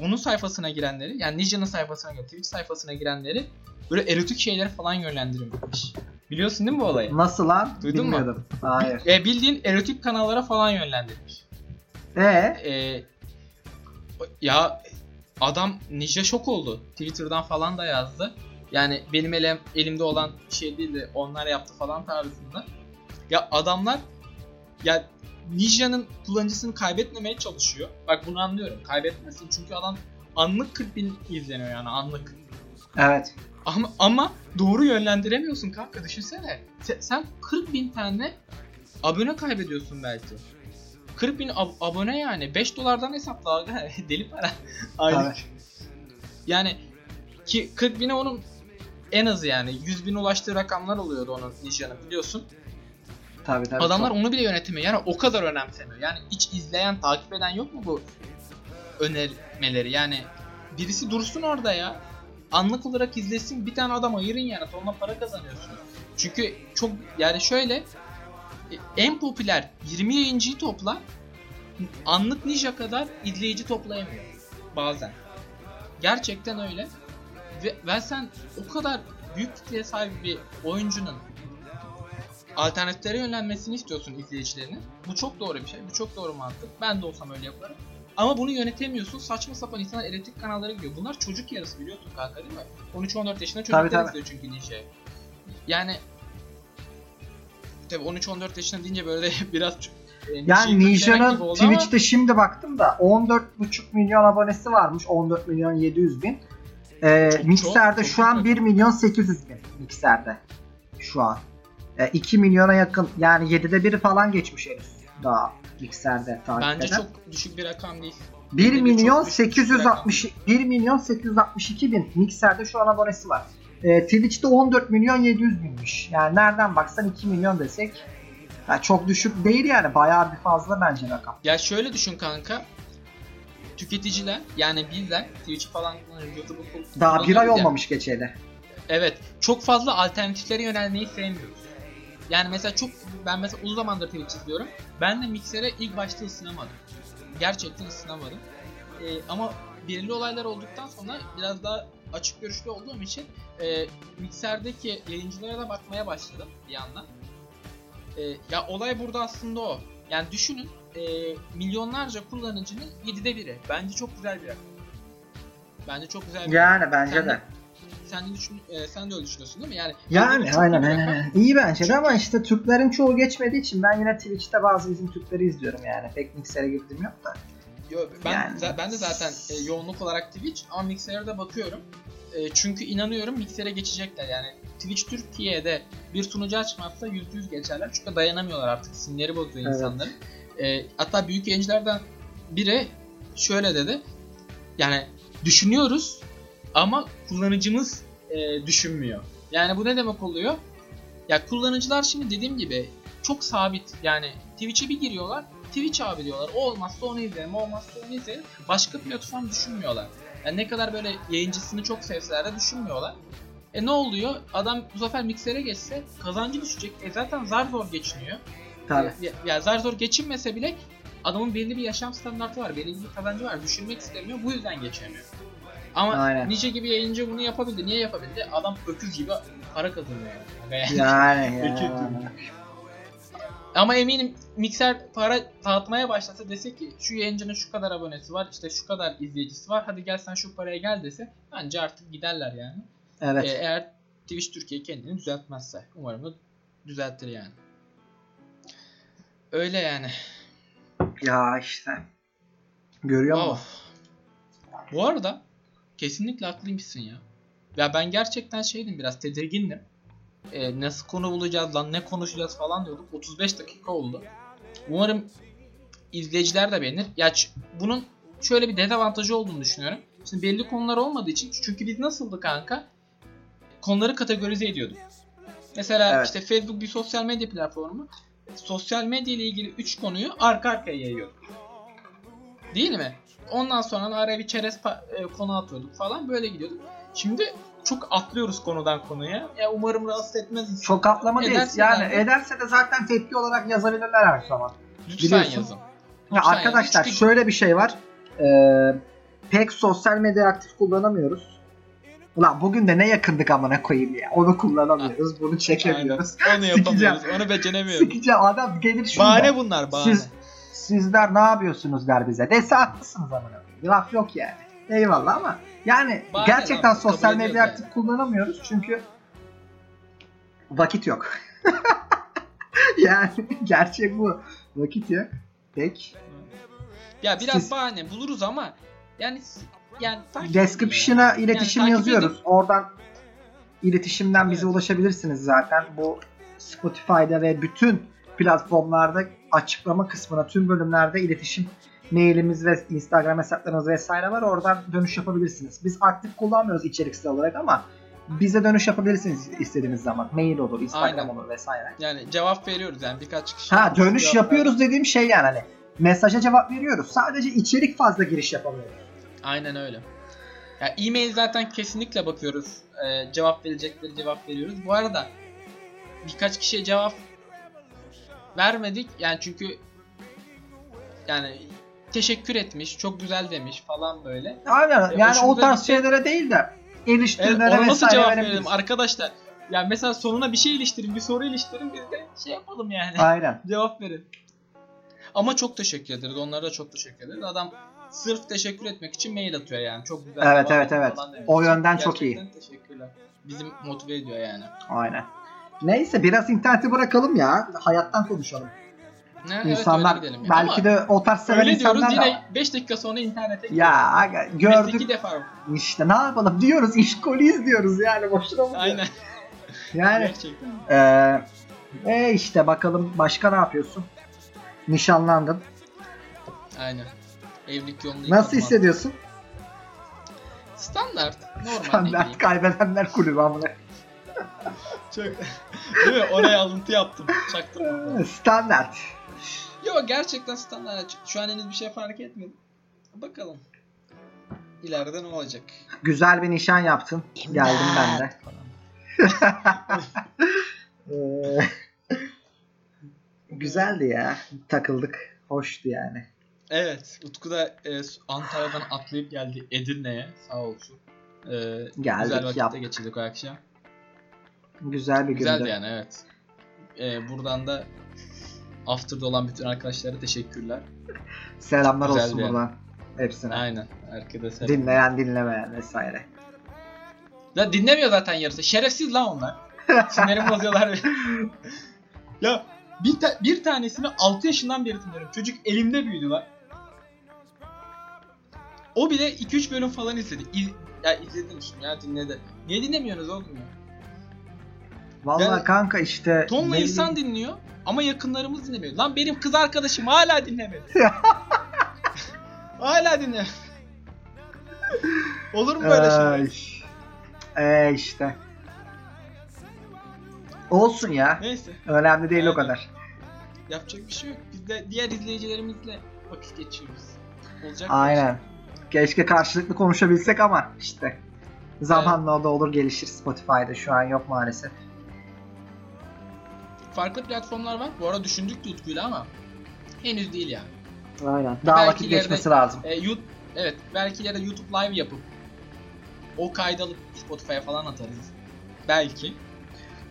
onun sayfasına girenleri yani Ninja'nın sayfasına giren, Twitch sayfasına girenleri böyle erotik şeylere falan yönlendirilmiş. Biliyorsun değil mi bu olayı? Nasıl lan? Duydun mu? Bilmiyordum. Hayır. E, bildiğin erotik kanallara falan yönlendirilmiş. Ee? E, ya adam Ninja şok oldu. Twitter'dan falan da yazdı. Yani benim elim, elimde olan şey değil de onlar yaptı falan tarzında. Ya adamlar ya Ninja'nın kullanıcısını kaybetmemeye çalışıyor. Bak bunu anlıyorum. Kaybetmesin çünkü adam anlık 40 bin izleniyor yani anlık. Evet. Ama, ama doğru yönlendiremiyorsun kanka düşünsene. Se- Sen 40 bin tane abone kaybediyorsun belki. 40 bin ab- abone yani 5 dolardan hesapla aga. deli para. Tabii. Yani ki 40 bine onun en azı yani 100 bin ulaştığı rakamlar oluyordu onun Ninja'nın biliyorsun. Tabii tabii. Adamlar Çok- onu bile yönetemiyor. Yani o kadar önemsemiyor. Yani hiç izleyen, takip eden yok mu bu önermeleri? Yani birisi dursun orada ya. Anlık olarak izlesin. Bir tane adam ayırın yani. Onunla para kazanıyorsunuz. Çünkü çok yani şöyle en popüler 20 yayıncıyı topla anlık ninja kadar izleyici toplayamıyor bazen. Gerçekten öyle. Ve, ve sen o kadar büyük kitleye sahip bir oyuncunun alternatiflere yönlenmesini istiyorsun izleyicilerinin. Bu çok doğru bir şey. Bu çok doğru mantık. Ben de olsam öyle yaparım. Ama bunu yönetemiyorsun. Saçma sapan insanlar elektrik kanallara gidiyor. Bunlar çocuk yarısı biliyorsun kanka değil mi? 13-14 yaşında çocuklar izliyor çünkü Ninja'yı. Yani tabii 13-14 yaşında deyince böyle biraz e, Yani Ninja'nın oldu ama- Twitch'te şimdi baktım da 14,5 milyon abonesi varmış. 14 milyon 700 bin. Ee, Çok, Mixer'de çok, şu çok an çok. 1 milyon 800 bin. Mixer'de. Şu an. Ee, 2 milyona yakın. Yani 7'de 1 falan geçmiş henüz. Daha Mixer'de takip Bence eden. çok düşük bir rakam değil. 1 Yedi de milyon çok düşük bir 860 1 milyon 862 bin Mixer'de şu an abonesi var. Ee, Twitch'te 14 milyon 700 binmiş. Yani nereden baksan 2 milyon desek ya çok düşük değil yani. Bayağı bir fazla bence rakam. Ya şöyle düşün kanka. Tüketiciler yani bizler Twitch falan YouTube'u. Daha bir ay ya. olmamış geçeli. Evet. Çok fazla alternatiflere yönelmeyi sevmiyoruz. Yani mesela çok ben mesela uzun zamandır Twitch izliyorum. Ben de miksere ilk başta ısınamadım. Gerçekten ısınamadım. Ee, ama belirli olaylar olduktan sonra biraz daha açık görüşlü olduğum için e, mikserdeki yayıncılara da bakmaya başladım bir yandan. E, ya olay burada aslında o. Yani düşünün e, milyonlarca kullanıcının 7'de biri. Bence çok güzel bir rakam. Bence çok güzel bir rakam. Yani bence Sen de. Sen de, düşün, e, sen de öyle düşünüyorsun değil mi? Yani Yani aynen aynen. İyi bence de ama işte Türklerin çoğu geçmediği için ben yine Twitch'te bazı bizim Türkleri izliyorum yani. Pek Mixer'e girdim yok da. Yo, ben Yani. ben de zaten e, yoğunluk olarak Twitch ama Mixer'e de bakıyorum. E, çünkü inanıyorum Mixer'e geçecekler. Yani Twitch Türkiye'de bir sunucu açmazsa %100 geçerler. Çünkü dayanamıyorlar artık. Sinirleri bozuyor Evet. insanların. E, hatta büyük yayıncılardan biri şöyle dedi. Yani düşünüyoruz ama kullanıcımız e, düşünmüyor. Yani bu ne demek oluyor? Ya kullanıcılar şimdi dediğim gibi çok sabit. Yani Twitch'e bir giriyorlar. Twitch abi diyorlar. O olmazsa onu izleyelim, o olmazsa onu izleyelim. Başka platform düşünmüyorlar. Yani ne kadar böyle yayıncısını çok sevseler de düşünmüyorlar. E ne oluyor? Adam bu sefer miksere geçse kazancı düşecek. E zaten zar zor geçiniyor. Tabii. Ya, ya zar zor geçinmese bile adamın belli bir yaşam standartı var, belli bir kazancı var. Düşünmek istemiyor, bu yüzden geçemiyor. Ama Aynen. Nice gibi yayıncı bunu yapabildi. Niye yapabildi? Adam öküz gibi para kazanıyor yani. Yani yani. Ama eminim mikser para dağıtmaya başlasa dese ki şu yayıncının şu kadar abonesi var, işte şu kadar izleyicisi var. Hadi gel sen şu paraya gel dese bence artık giderler yani. Evet. Ee, eğer Twitch Türkiye kendini düzeltmezse. Umarım da düzeltir yani. Öyle yani. Ya işte. Görüyor musun? Bu arada kesinlikle haklıymışsın ya. Ya ben gerçekten şeydim biraz tedirgindim. Ee, nasıl konu bulacağız lan ne konuşacağız falan diyorduk. 35 dakika oldu. Umarım izleyiciler de beğenir. Ya bunun şöyle bir dezavantajı olduğunu düşünüyorum. Şimdi belli konular olmadığı için çünkü biz nasıldı kanka? Konuları kategorize ediyorduk. Mesela Evet. işte Facebook bir sosyal medya platformu. Sosyal medya ile ilgili 3 konuyu arka arkaya yayıyorduk. Değil mi? Ondan sonra araya bir çerez e, konu atıyorduk falan böyle gidiyorduk. Şimdi çok atlıyoruz konudan konuya. Ya umarım rahatsız etmez. Çok atlama değil. Yani de- ederse de zaten tepki olarak yazabilirler her zaman. Lütfen biliyorsun. yazın. Ya Lütfen arkadaşlar yazın. Şöyle bir şey var. Ee, pek sosyal medya aktif kullanamıyoruz. Ulan bugün de ne yakındık amına koyayım ya. Onu kullanamıyoruz. Bunu çekemiyoruz. Aynen. Onu yapamıyoruz. Onu beceremiyoruz. Sıkıcı adam gelir şunu Bahane bunlar bahane. Siz sizler ne yapıyorsunuz der bize. Dese haklısınız amına koyayım. Laf yok yani. Eyvallah ama yani Bahane gerçekten lan, sosyal medya ediyoruz aktif kullanamıyoruz çünkü vakit yok. yani gerçek bu. Vakit yok. Pek. Ya biraz Siz- bahane buluruz ama yani yani Description'a ya. iletişim Yani yazıyoruz. edin. Oradan iletişimden bize Evet. ulaşabilirsiniz zaten. Bu Spotify'da ve bütün platformlarda açıklama kısmına tüm bölümlerde iletişim mailimiz ve Instagram hesaplarımız vesaire var. Oradan dönüş yapabilirsiniz. Biz aktif kullanmıyoruz içeriksel olarak ama bize dönüş yapabilirsiniz istediğiniz zaman. Mail olur, Instagram Aynen. olur vesaire. Yani cevap veriyoruz yani birkaç kişi. Ha dönüş yapıyoruz dediğim şey yani hani mesaja cevap veriyoruz. Sadece içerik fazla giriş yapamıyoruz. Aynen öyle. Ya e-mail zaten kesinlikle bakıyoruz. Ee, cevap verecekleri cevap veriyoruz. Bu arada birkaç kişiye cevap vermedik. Yani çünkü yani teşekkür etmiş, çok güzel demiş falan böyle. Aynen E, yani o tarz gitti. şeylere değil de Evet, eleştirilere ona nasıl cevap verelim arkadaşlar? Yani mesela sonuna bir şey iliştirin, bir soru iliştirin biz de şey yapalım yani. Aynen. cevap verin. Ama çok teşekkür ederiz. Onlara da çok teşekkür ederiz. Adam sırf teşekkür etmek için mail atıyor yani. Çok güzel. Evet, evet, evet. O yönden çok iyi. Gerçekten teşekkürler. Bizi motive ediyor yani. Aynen. Neyse biraz interneti bırakalım ya. Hayattan konuşalım. Ne, İnsanlar evet, belki Ama de o tarz seven öyle diyoruz insanlar da var. yine 5 dakika sonra internete Ya aga, gidiyoruz. gördük iki defa. işte ne yapalım diyoruz işkoliyiz diyoruz yani boşuna mı? Aynen. Yani Gerçekten. eee e işte bakalım başka ne yapıyorsun? Nişanlandın. Aynen. Evlilik yolunda Nasıl hissediyorsun? Standart. Normal. Standart kaybedenler kulübü amına. Çok... Değil mi? Oraya alıntı yaptım. Çaktım. Standart. Yok gerçekten standart. Şu an henüz bir şey fark etmedim. Bakalım. İleride ne olacak? Güzel bir nişan yaptın. Geldim ben de. Eee, Güzeldi ya. Takıldık. Hoştu yani. Evet. Utku da e, Antalya'dan atlayıp geldi Edirne'ye. Sağ olsun. E, Geldik, güzel vakitte yaptık. geçirdik o akşam. Güzel bir Güzeldi gündü. yani evet. E, buradan da After'da olan bütün arkadaşlara teşekkürler. Selamlar Güzeldi olsun buradan. Hepsine. Aynen. Herkese selam. Dinleyen dinlemeyen vesaire. Ya dinlemiyor zaten yarısı. Şerefsiz lan onlar. Sinirimi bozuyorlar ya bir, ta- bir tanesini 6 yaşından beri tanıyorum. Çocuk elimde büyüdü lan. O bile 2-3 bölüm falan izledi. İz- ya izledim şimdi ya dinledi. Niye dinlemiyorsunuz oğlum ya? Vallahi Yani- kanka işte Tonla ne insan dinliyor ama yakınlarımız dinlemiyor. Lan benim kız arkadaşım hala dinlemedi. hala dinle. Olur mu böyle şey? Ee, işte. Olsun ya. Neyse. Önemli değil o Aynen. kadar. Yapacak bir şey yok. Biz de diğer izleyicilerimizle vakit geçiriyoruz. Olacak Aynen. Keşke karşılıklı konuşabilsek ama işte. Zamanla o da olur gelişir Spotify'da şu an yok maalesef. Farklı platformlar var. Bu arada düşündük tutkuyla ama henüz değil yani. Aynen. Daha Belki vakit geçmesi lazım. E, YouTube, evet belki ileride YouTube Live yapıp o kaydı alıp Spotify'a falan atarız. Belki.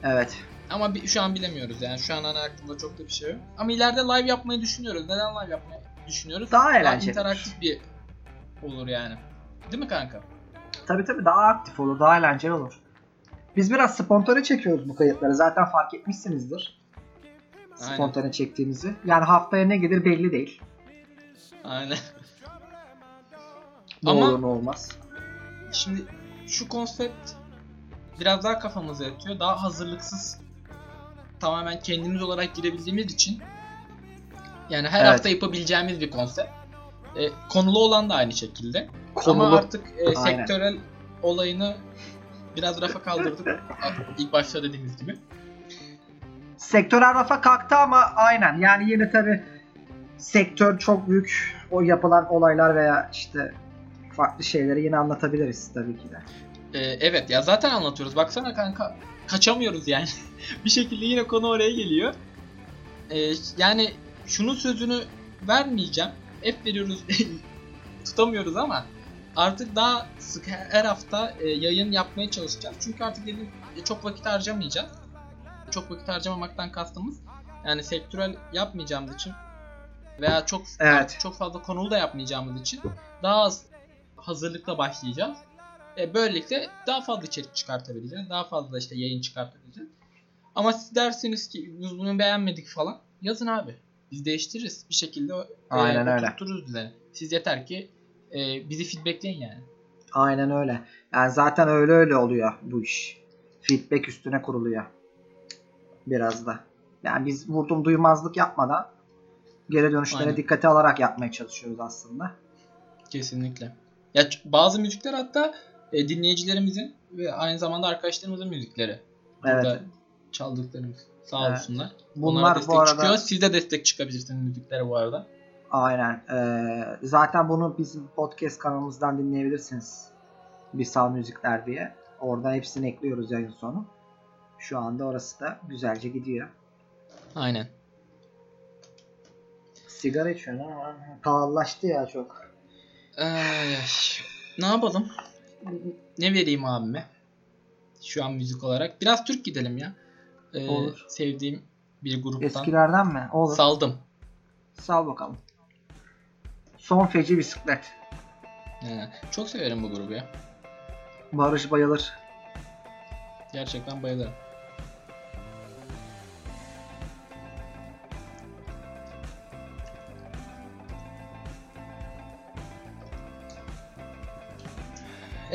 Evet. Ama bir, şu an bilemiyoruz yani. Şu an hani aklımda çok da bir şey yok. Ama ileride live yapmayı düşünüyoruz. Neden live yapmayı düşünüyoruz? Daha eğlenceli. interaktif bir olur yani. Değil mi kanka? Tabii tabii daha aktif olur, daha eğlenceli olur. Biz biraz spontane çekiyoruz bu kayıtları. Zaten fark etmişsinizdir. Aynen. Spontane çektiğimizi. Yani haftaya ne gelir belli değil. Aynen. Ne Ama- olur ne olmaz. Şimdi şu konsept biraz daha kafamıza yatıyor. Daha hazırlıksız tamamen kendimiz olarak girebildiğimiz için yani her Evet. hafta yapabileceğimiz bir konsept. E, konulu olan da aynı şekilde. Konulu. Ama artık e, Aynen. sektörel olayını biraz rafa kaldırdık. İlk başta dediğimiz gibi. Sektörel rafa kalktı ama aynen. Yani yine tabi sektör çok büyük o yapılan olaylar veya işte farklı şeyleri yine anlatabiliriz tabii ki de. E, evet ya zaten anlatıyoruz. Baksana kanka kaçamıyoruz yani. bir şekilde yine konu oraya geliyor. E, yani şunun sözünü vermeyeceğim. Hep veriyoruz tutamıyoruz ama artık daha sık her hafta e, yayın yapmaya çalışacağız. Çünkü artık dedim e, çok vakit harcamayacağız. Çok vakit harcamamaktan kastımız yani sektörel yapmayacağımız için veya çok Evet. çok fazla konulu da yapmayacağımız için daha az hazırlıkla başlayacağız. E, böylelikle daha fazla içerik çıkartabileceğiz. Daha fazla işte yayın çıkartabileceğiz. Ama siz dersiniz ki biz bunu beğenmedik falan. Yazın abi. Biz değiştiririz. Bir şekilde e, Aynen öyle. oturturuz düzeni. Siz yeter ki e, bizi feedbackleyin yani. Aynen öyle. Yani zaten öyle öyle oluyor bu iş. Feedback üstüne kuruluyor. Biraz da. Yani biz vurdum duymazlık yapmadan geri dönüşlere Aynen. dikkate alarak yapmaya çalışıyoruz aslında. Kesinlikle. Ya bazı müzikler hatta e, dinleyicilerimizin ve aynı zamanda arkadaşlarımızın müzikleri. Evet. Burada çaldıklarımız. Sağ Evet. olsunlar. Bunlar Onlara bu destek arada- çıkıyor. Siz de destek çıkabilirsiniz müziklere bu arada. Aynen. Ee, zaten bunu bizim podcast kanalımızdan dinleyebilirsiniz. Bisal Müzikler diye. Oradan hepsini ekliyoruz yayın sonu. Şu anda orası da güzelce gidiyor. Aynen. Sigara içiyorsun ama pahalılaştı ya çok. Ay, ay. Ne yapalım? Ne vereyim abime? Şu an müzik olarak. Biraz Türk gidelim ya. Ee, Olur. Sevdiğim bir gruptan. Eskilerden mi? Olur. Saldım. Sal bakalım. Son feci bisiklet. Ee, çok severim bu grubu ya. Barış bayılır. Gerçekten bayılırım.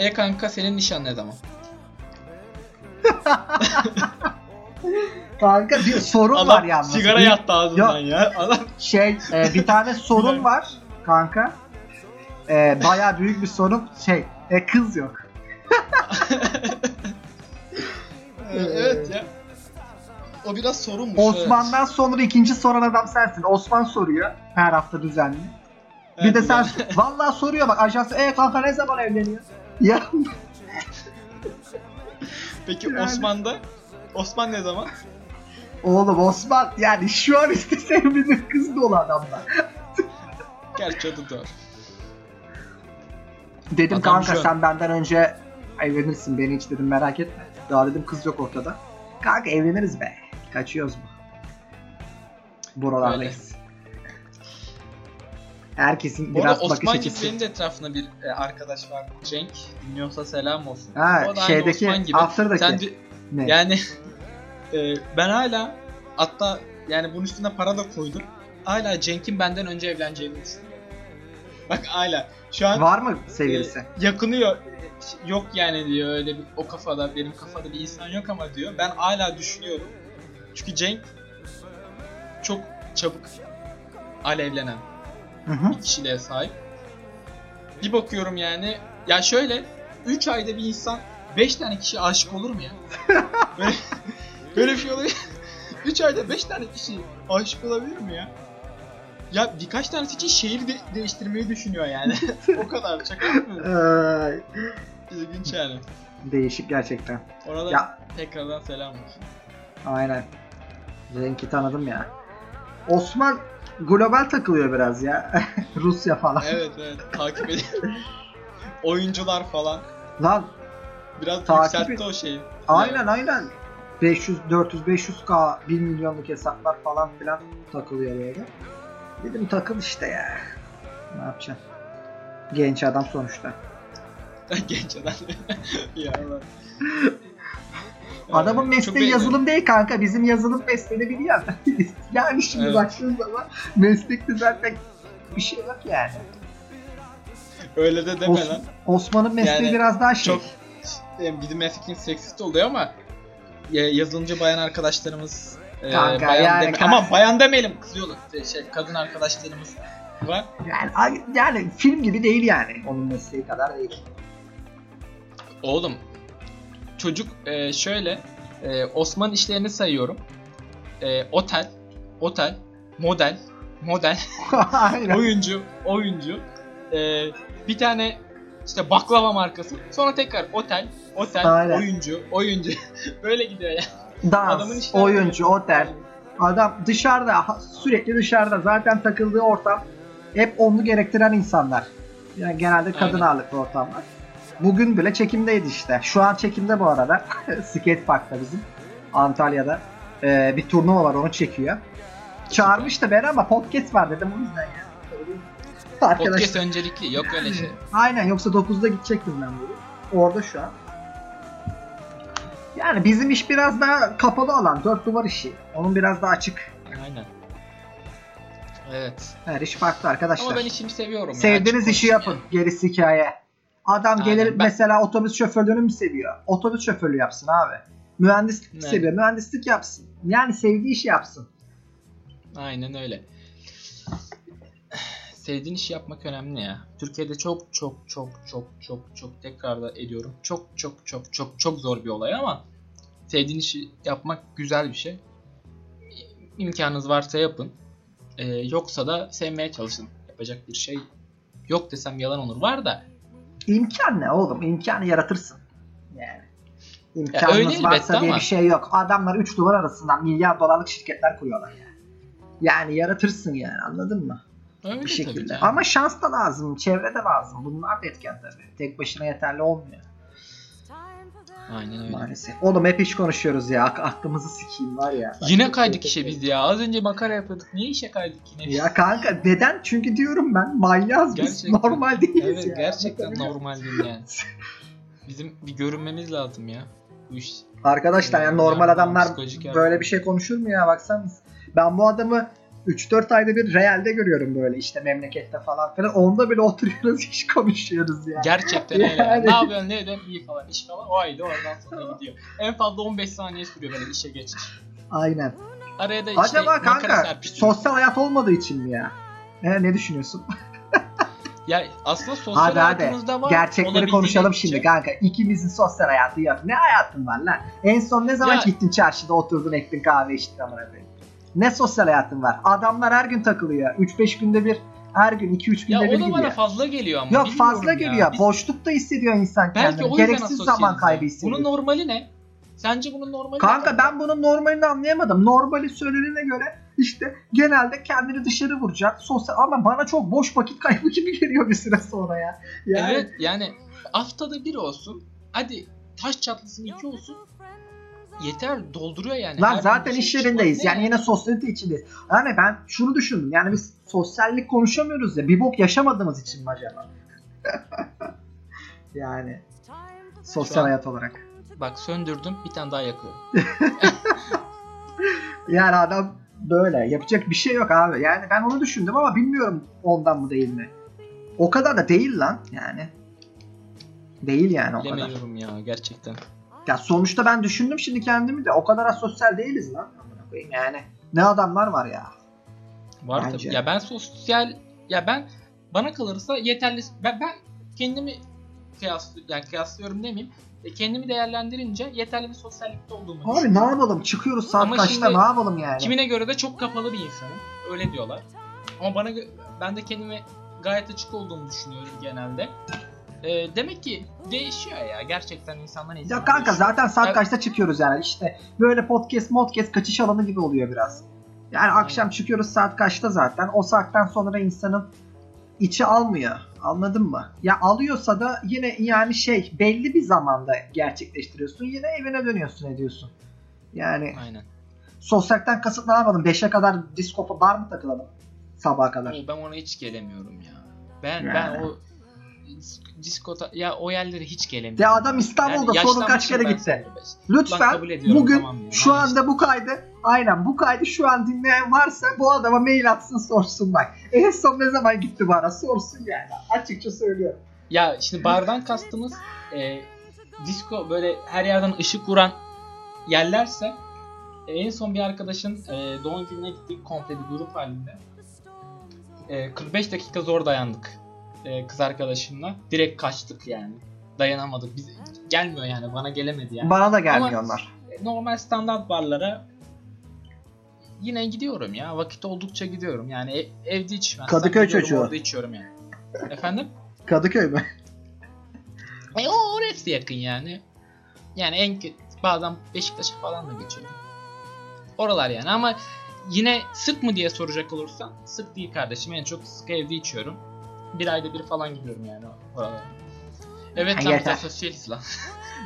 E kanka senin nişan ne zaman? Kanka bir sorun var yalnız. sigara Bir- yattı ağzından ya. Adam Şey e, bir tane sorun var kanka. E, Baya büyük bir sorun. Şey e, kız yok. Ee, evet ya. O biraz sorunmuş. Osman'dan sonra ikinci soran adam sensin. Osman soruyor her hafta düzenli. evet. Bir de Evet, sen güzel. vallahi soruyor bak ajans e kanka ne zaman evleniyor? Ya Peki Yani- Osman'da? Osman ne zaman? oğlum Osman yani şu an istesen bizim kız dolu adamlar. Gerçi da doğru. Dedim Adam kanka şu sen benden önce evlenirsin beni hiç dedim merak etme. Daha dedim kız yok ortada. Kanka evleniriz be. Kaçıyoruz mu? Buralardayız. Herkesin Bu biraz bakış Osman açısı. benim de etrafında bir e, arkadaş var. Cenk. Dinliyorsa selam olsun. Ha, O da şeydeki, Osman gibi. After'daki. Sen Ne? yani e, ben hala hatta yani bunun üstüne para da koydum. Hala Cenk'in benden önce evleneceğini düşünüyorum. Bak hala. Şu an Var mı e, sevgilisi? yakınıyor. Yok yani diyor öyle bir, o kafada benim kafada bir insan yok ama diyor. Ben hala düşünüyorum. Çünkü Cenk çok çabuk alevlenen Hı hı. bir kişiliğe sahip. Bir bakıyorum yani ya şöyle 3 ayda bir insan 5 tane kişi aşık olur mu ya? böyle, böyle bir şey oluyor. 3 ayda 5 tane kişi aşık olabilir mi ya? Ya birkaç tanesi için şehir de- değiştirmeyi düşünüyor yani. o kadar şaka yapmıyorum. İlginç yani. değişik gerçekten. Orada Ya. tekrardan selam olsun. Aynen. Renk'i tanıdım ya. Osman global takılıyor biraz ya. Rusya falan. Evet evet takip ediyorum. Oyuncular falan. Lan Biraz Takip yükseltti o şeyi. aynen aynen. 500, 400, 500k, 1 milyonluk hesaplar falan filan takılıyor böyle. Dedim takıl işte ya. Ne yapacaksın? Genç adam sonuçta. Genç adam. ya. Adamın Çok mesleği yazılım değil kanka. Bizim yazılım mesleğini biliyor. yani şimdi Evet. baktığın zaman meslekte zaten bir şey yok yani. Öyle de deme Os- lan. Osman'ın mesleği Yani biraz daha şey. Çok e, bizim mesleğin seksist oluyor ama e, yazılımcı bayan arkadaşlarımız e, Kanka, bayan yani deme- ama bayan demeyelim kızıyorlar. E, Şey, kadın arkadaşlarımız var. Yani, yani film gibi değil yani. Onun mesleği kadar değil. Oğlum çocuk e, şöyle e, Osman işlerini sayıyorum. E, otel, otel, model, model, oyuncu, oyuncu. e, bir tane işte baklava markası. Sonra tekrar otel, otel, Aynen. oyuncu, oyuncu. Böyle gidiyor ya. Adamın Dans, işleri- oyuncu, otel. Adam dışarıda, sürekli dışarıda. Zaten takıldığı ortam hep onu gerektiren insanlar. Yani genelde kadın Aynen. ağırlıklı ortamlar. Bugün bile çekimdeydi işte. Şu an çekimde bu arada. Skate Park'ta bizim. Antalya'da. Ee, bir turnuva var onu çekiyor. Çağırmış da beni ama podcast var dedim o yüzden ya. Podcast Arkadaşlar. öncelikli yok öyle şey. Aynen yoksa 9'da gidecektim ben böyle. Orada şu an. Yani bizim iş biraz daha kapalı alan. Dört duvar işi. Onun biraz daha açık. Aynen. Evet. Her iş farklı arkadaşlar. Ama ben işimi seviyorum. ya, Sevdiğiniz açık işi yapın. Gerisi hikaye. Adam Aynen, gelir ben- mesela otobüs şoförlüğünü mü seviyor? Otobüs şoförlüğü yapsın abi. Mühendislik Ne? seviyor? Mühendislik yapsın. Yani sevdiği işi yapsın. ya. Aynen öyle. Sevdiğin işi yapmak önemli ya. Türkiye'de çok çok çok çok çok çok tekrar da ediyorum. Çok çok çok çok çok zor bir olay ama sevdiğin işi yapmak güzel bir şey. İmkanınız varsa yapın. Ee, yoksa da sevmeye çalışın. Yapacak bir şey yok desem yalan olur. Var da İmkan ne oğlum? İmkanı yaratırsın. Yani. İmkanınız elbette varsa diye ama- bir şey yok. Adamlar 3 duvar arasından milyar dolarlık şirketler kuruyorlar yani. Yani yaratırsın yani anladın mı? öyle Bir şekilde. ki. Ama şans da lazım, çevre de lazım. Bunlar da etken tabii. Tek başına yeterli olmuyor. Aynen öyle. Maalesef. Oğlum hep iş konuşuyoruz ya. Ak- Aklımızı sikeyim var ya. Yine kaydık işe biz ya. Az önce makara yapıyorduk. Niye işe kaydık yine? Ya kanka neden? Çünkü diyorum ben manyağız biz. Normal değiliz Evet ya. gerçekten normal değil yani. Bizim bir görünmemiz lazım ya. Bu iş. Arkadaşlar yani normal adamlar böyle bir şey konuşur mu ya baksanız. Ben bu adamı 3-4 ayda bir realde görüyorum böyle işte memlekette falan filan. Onda bile oturuyoruz iş konuşuyoruz ya. Gerçekten öyle. ya. Yani. Ne yapıyorsun ne ediyorsun iyi falan iş falan o ayda oradan sonra gidiyor. En fazla 15 saniye sürüyor böyle işe geçiş. Aynen. Araya da işte Acaba kanka sosyal hayat olmadığı için mi ya? E, ne düşünüyorsun? Ya aslında sosyal Hadi hadi. hayatımızda var. Gerçekleri konuşalım şimdi kanka. İkimizin sosyal hayatı yok. Ne hayatın var lan? En son ne zaman Ya- gittin çarşıda oturdun ektin kahve içtin amına koyayım? Ne sosyal hayatın var? Adamlar her gün takılıyor. 3-5 günde bir her gün 2-3 Ya günde o bir da bana gidiyor. fazla geliyor ama. Yok fazla ya. geliyor. Biz- Boşlukta hissediyor insan Belki kendini. o Gereksiz zaman ya. kaybı hissediyor. Bunun normali ne? Sence bunun normali Kanka ne? ben bunun normalini anlayamadım. Normali söylediğine göre işte genelde kendini dışarı vuracak. Sosyal ama bana çok boş vakit kaybı gibi geliyor bir süre sonra ya. Yani Evet yani haftada bir olsun. Hadi taş çatlasın iki olsun. Yeter dolduruyor yani. Lan Her zaten bir iş şey yerindeyiz. Yani ne yine sosyalite içindeyiz. Yani ben şunu düşündüm. Yani biz sosyallik konuşamıyoruz ya. Bir bok yaşamadığımız için mi acaba? yani sosyal an- hayat olarak. Bak söndürdüm bir tane daha yakıyorum. Yani adam böyle. Yapacak bir şey yok abi. Yani ben onu düşündüm ama bilmiyorum ondan mı değil mi. O kadar da değil lan yani. Değil yani o kadar. Bilemiyorum ya gerçekten. Ya sonuçta ben düşündüm şimdi kendimi de o kadar asosyal değiliz lan. Yani. Ne adamlar var ya. Var Bence. tabii. Ya ben sosyal ya ben bana kalırsa yeterli ben, ben kendimi kıyas yani kıyaslıyorum demeyeyim. E, Kendimi değerlendirince yeterli bir sosyallikte olduğumu Abi düşünüyorum. ne yapalım? Çıkıyoruz saat Ama kaçta şimdi ne yapalım yani? Kimine göre de çok kapalı bir insanım. Öyle diyorlar. Ama bana ben de kendime gayet açık olduğumu düşünüyorum genelde. Ee, demek ki değişiyor ya gerçekten insandan insana Ya kanka değişiyor. zaten saat kaçta çıkıyoruz yani işte böyle podcast modcast kaçış alanı gibi oluyor biraz. Yani akşam çıkıyoruz saat kaçta zaten o saatten sonra insanın içi almıyor anladın mı? Ya alıyorsa da yine yani şey belli bir zamanda gerçekleştiriyorsun yine evine dönüyorsun ediyorsun. Yani Aynen. sosyalden yapalım 5'e kadar disko bar mı takılalım sabaha kadar? O, ben ona hiç gelemiyorum ya. Ben Yani. ben o diskota ya o yerlere hiç gelemiyorum. Ya adam İstanbul'da Yani sorun kaç kere gitti. Lütfen bugün tamam şu Hayır. anda bu kaydı aynen bu kaydı şu an dinleyen varsa bu adama mail atsın sorsun bak. En son ne zaman gitti bana sorsun yani. Açıkça söylüyorum. Ya şimdi bardan kastımız e, disco böyle her yerden ışık vuran yerlerse e, en son bir arkadaşın e, doğum gününe gittik komple bir grup halinde. E, 45 dakika zor dayandık e, kız arkadaşımla. Direkt kaçtık yani. Dayanamadık. Biz gelmiyor yani bana gelemedi yani. Bana da gelmiyor onlar. Normal standart barlara yine gidiyorum ya. Vakit oldukça gidiyorum. Yani ev- evde içmezsem Kadıköy çocuğu. Orada içiyorum yani. Efendim? Kadıköy mü? E o orası yakın yani. Yani en kötü bazen Beşiktaş'a falan da geçiyorum. Oralar yani ama yine sık mı diye soracak olursan sık değil kardeşim. En çok sık evde içiyorum. Bir ayda bir falan gidiyorum yani oralara. Evet Ha, tam yeter. da sosyaliz lan.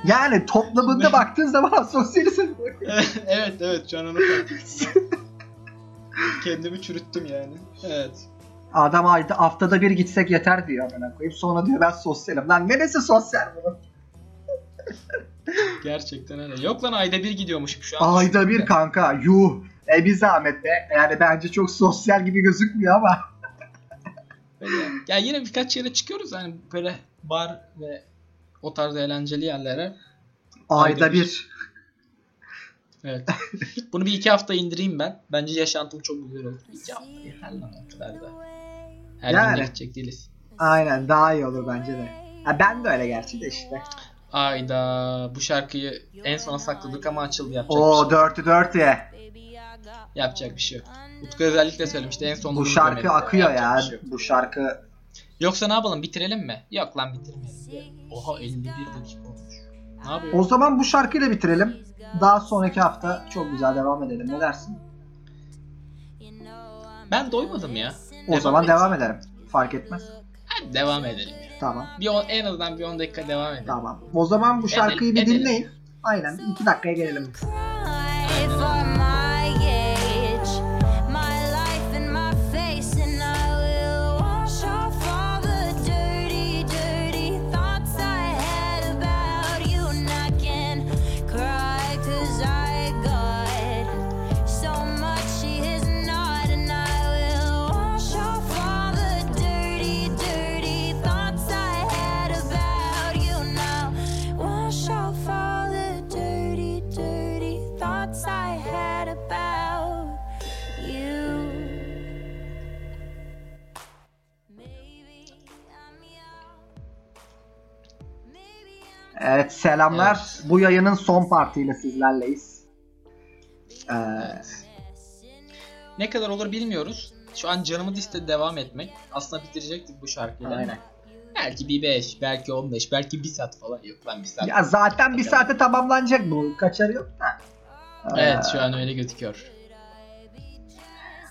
Yani toplamında baktığın zaman sosyalizm. evet evet şu an onu fark Kendimi çürüttüm yani. Evet. Adam ayda haftada bir gitsek yeter diyor amına koyayım. Sonra diyor ben sosyalim. Lan neresi sosyal bunun? Gerçekten öyle. Yok lan ayda bir gidiyormuşum şu an. Ayda bir kanka. Yuh. E bir zahmet be. Yani bence çok sosyal gibi gözükmüyor ama. Böyle. Ya yine birkaç yere çıkıyoruz hani böyle bar ve o tarz eğlenceli yerlere. Ayda Ayda bir. bir. Evet. Bunu bir iki hafta indireyim ben. Bence yaşantım çok güzel olur. İki hafta yeter lan o kadar da. Her Yani. gün de gidecek değiliz. Aynen daha iyi olur bence de. Ha, ben de öyle gerçi de işte. Ayda bu şarkıyı en sona sakladık ama açıldı yapacak Oo şey. yok. Yapacak bir şey yok. Utku özellikle söylemişti en son Bu şarkı akıyor ya. bir şey. Bu şarkı Yoksa ne yapalım bitirelim mi? Yok lan bitirmeyelim. Oha 51 dakika olmuş. Ne yapıyor? O zaman bu şarkıyla bitirelim. Daha sonraki hafta çok güzel devam edelim. Ne dersin? Ben doymadım ya. O zaman et. devam edelim. Fark etmez. Hadi devam edelim. ya. Tamam. Bir on, en azından bir 10 dakika devam edelim. Tamam. O zaman bu şarkıyı bir edelim. dinleyin. Aynen. bir iki dakikaya gelelim. Selamlar. Evet. Bu yayının son partiyle sizlerleyiz. Ee, Ne kadar olur bilmiyoruz. Şu an canımın istedi devam etmek. Aslında bitirecektik bu şarkıyı. Aynen. Belki bir 5, belki 15, belki 1 saat falan. Yok lan 1 saat. ya zaten bir saate tamamlanacak bu. Kaçarı yok da. Ee, Evet şu an öyle gözüküyor.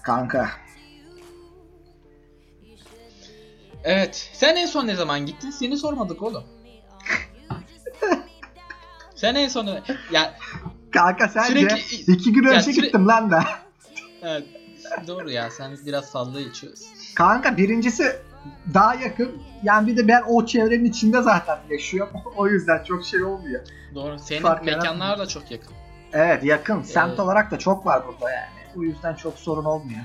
Kanka. Evet. Sen en son ne zaman gittin? Seni sormadık oğlum. Sen en son ya Kanka sence Sürekli- iki gün önce süre- gittim lan da. evet, doğru ya sen biraz fazla içiyorsun. Kanka birincisi daha yakın. Yani bir de ben o çevrenin içinde zaten yaşıyorum. o yüzden çok şey olmuyor. Doğru. Senin Fark mekanlar da çok yakın. Evet yakın. Semt Evet. olarak da çok var burada yani. O yüzden çok sorun olmuyor.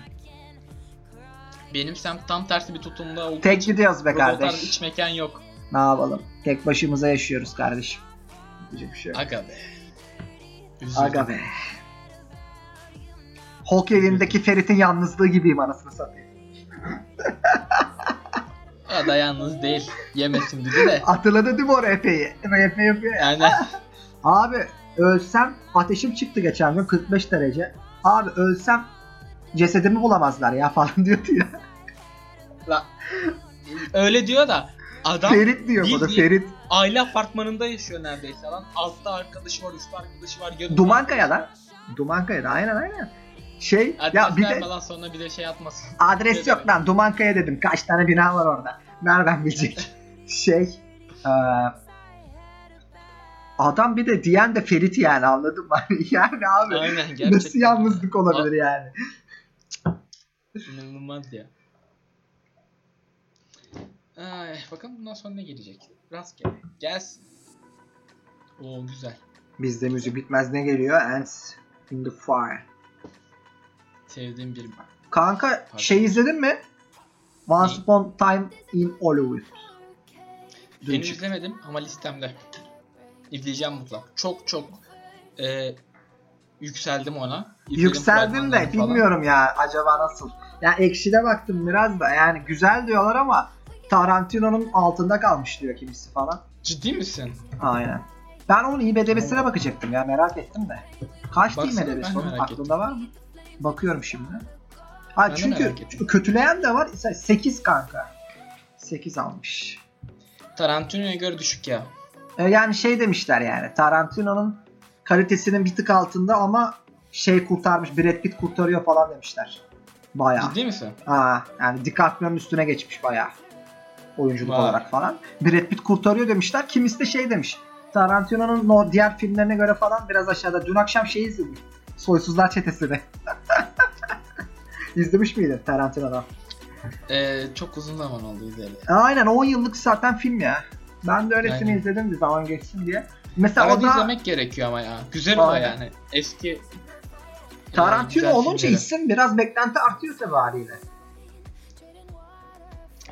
Benim semt tam tersi bir tutumda olduğu Tek gidiyoruz be kardeş. iç mekan yok. Ne yapalım? Tek başımıza yaşıyoruz kardeşim. Diyecek bir şey. Aga be. Üzüldüm. Aga be. Hulk evindeki Ferit'in yalnızlığı gibiyim anasını satayım. O da yalnız değil. Yemesin dedi de. Hatırladın değil mi o RP'yi? RP yapıyor ya. Yani Abi ölsem ateşim çıktı geçen gün 45 derece. Abi ölsem cesedimi bulamazlar ya falan diyordu ya. la, öyle diyor da adam Ferit diyor bu da bildiğin Ferit. aile apartmanında yaşıyor neredeyse lan. Altta arkadaşı var, üstte arkadaşı var. yanında- Dumankaya lan. Dumankaya'da aynen aynen. Şey Adres ya bir de lan sonra bir de şey atmasın. adres Ne yok lan Dumankaya dedim. Kaç tane bina var orada. Nereden bilecek? şey eee, adam bir de diyen de Ferit yani anladın mı? yani abi Aynen gerçekten. nasıl yalnızlık olabilir yani? İnanılmaz ya. Ay, bakalım bundan sonra ne gelecek? Rastgele. Gelsin. Oo güzel. Bizde müzik bitmez ne geliyor? Ants in the Fire. Sevdiğim bir Kanka şey izledin mi? Once Ne? Upon Time in Hollywood. Dün Henüz izlemedim ama listemde. İzleyeceğim mutlaka. Çok çok e, yükseldim ona. İzledim Yükseldin de falan. bilmiyorum ya acaba nasıl. Ya ekşide baktım biraz da yani güzel diyorlar ama Tarantino'nun altında kalmış diyor kimisi falan. Ciddi misin? Aynen. Ben onun IMDb'sine bakacaktım ya merak ettim de. Kaç IMDb'si onun aklında var mı? Bakıyorum şimdi. Ha Ben çünkü ettim. kötüleyen de var. 8 kanka. 8 almış. Tarantino'ya göre düşük ya. E, Yani şey demişler yani Tarantino'nun kalitesinin bir tık altında ama şey kurtarmış Brad Pitt kurtarıyor falan demişler. Bayağı. Ciddi misin? Ha, yani DiCaprio'nun üstüne geçmiş bayağı. Oyunculuk Vay. olarak falan. Brad Pitt kurtarıyor demişler. Kimisi de şey demiş. Tarantino'nun o diğer filmlerine göre falan biraz aşağıda. Dün akşam şey izledim. Soysuzlar Çetesi'ni. İzlemiş miydin Tarantino'dan? Ee, çok uzun zaman oldu izleyeli. Aynen 10 yıllık zaten film ya. Ben de öylesini Aynen. izledim bir zaman geçsin diye. Mesela Arada o da izlemek gerekiyor ama ya. Güzel Aynen. yani. Eski Tarantino güzel olunca filmleri. isim biraz beklenti artıyor haliyle.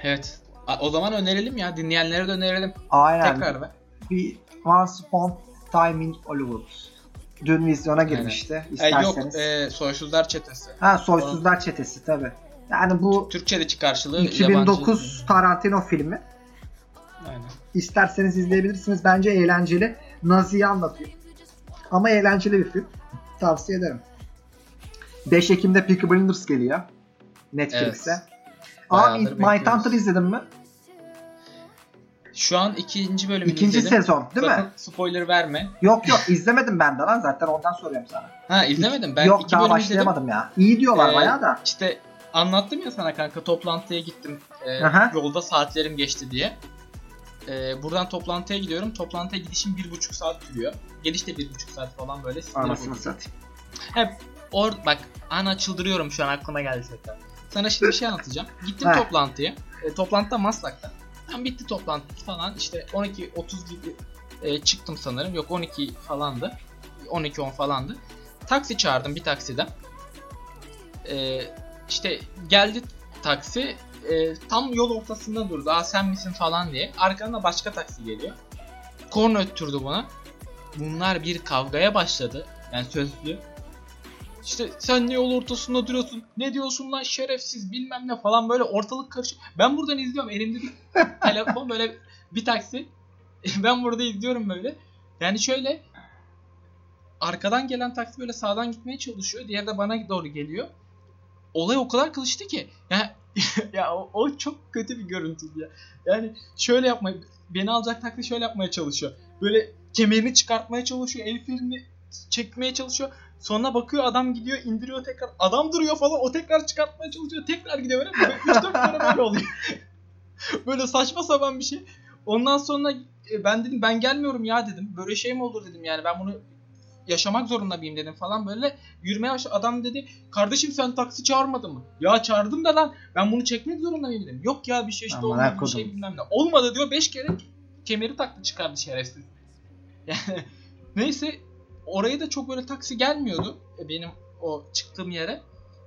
Evet. O zaman önerelim ya. Dinleyenlere de önerelim. Aynen. Tekrar be. Bir Once Upon Time in Hollywood. Dün vizyona girmişti. E, İsterseniz. yok. E, Soysuzlar Çetesi. Ha Soysuzlar Çetesi tabi. Yani bu Türkçedeki karşılığı 2009 Tarantino filmi. yabancı. Aynen. İsterseniz izleyebilirsiniz. Bence eğlenceli. Nazi'yi anlatıyor. Ama eğlenceli bir film. Tavsiye ederim. 5 Ekim'de Peaky Blinders geliyor. Netflix'e. Evet. Aa, Mindhunter bekliyoruz. izledin mi? Şu an ikinci bölümünü İkinci izledim. sezon değil mi? Sakın spoiler verme. Yok yok izlemedim ben de lan zaten ondan soruyorum sana. Ha izlemedim. Ben yok iki daha bölüm başlayamadım ya. İyi diyorlar Ee, bayağı da. İşte anlattım ya sana kanka toplantıya gittim. Ee, Aha. yolda saatlerim geçti diye. Ee, buradan toplantıya gidiyorum. Toplantıya gidişim bir buçuk saat sürüyor. Geliş de bir buçuk saat falan böyle. sinir Anasını bozucu. satayım. Hep or bak ana çıldırıyorum şu an aklıma geldi tekrar. Sana şimdi bir şey anlatacağım. Gittim toplantıya. E, toplantıda Maslak'ta. Tam bitti toplantı falan. İşte 12.30 gibi e, çıktım sanırım. Yok 12 falandı. 12.10 falandı. Taksi çağırdım bir taksiden. E, işte geldi taksi. e, tam yol ortasında durdu. Aa sen misin falan diye. Arkadan başka taksi geliyor. Korna öttürdü buna. Bunlar bir kavgaya başladı. Yani sözlü. İşte sen ne yol ortasında duruyorsun? Ne diyorsun lan şerefsiz bilmem ne falan böyle ortalık karışık. Ben buradan izliyorum elimde bir telefon böyle bir taksi. ben burada izliyorum böyle. Yani şöyle arkadan gelen taksi böyle sağdan gitmeye çalışıyor. Diğer de bana doğru geliyor. Olay o kadar kılıştı ki. Yani ya o, o çok kötü bir görüntüydü ya. Yani şöyle yapmaya beni alacak taksi şöyle yapmaya çalışıyor. Böyle kemerini çıkartmaya çalışıyor. El frenini çekmeye çalışıyor. Sonra bakıyor adam gidiyor indiriyor tekrar. Adam duruyor falan o tekrar çıkartmaya çalışıyor. Tekrar gidiyor böyle. 3-4 kere böyle oluyor. böyle saçma sapan bir şey. Ondan sonra e, ben dedim ben gelmiyorum ya dedim. Böyle şey mi olur dedim yani ben bunu yaşamak zorunda mıyım dedim falan böyle yürümeye başladı. Adam dedi kardeşim sen taksi çağırmadın mı? Ya çağırdım da lan ben bunu çekmek zorunda mıyım dedim. Yok ya bir şey işte olmadı bir şey bilmem ne. Olmadı diyor 5 kere kemeri taktı çıkardı şerefsiz. Yani neyse oraya da çok böyle taksi gelmiyordu e, benim o çıktığım yere.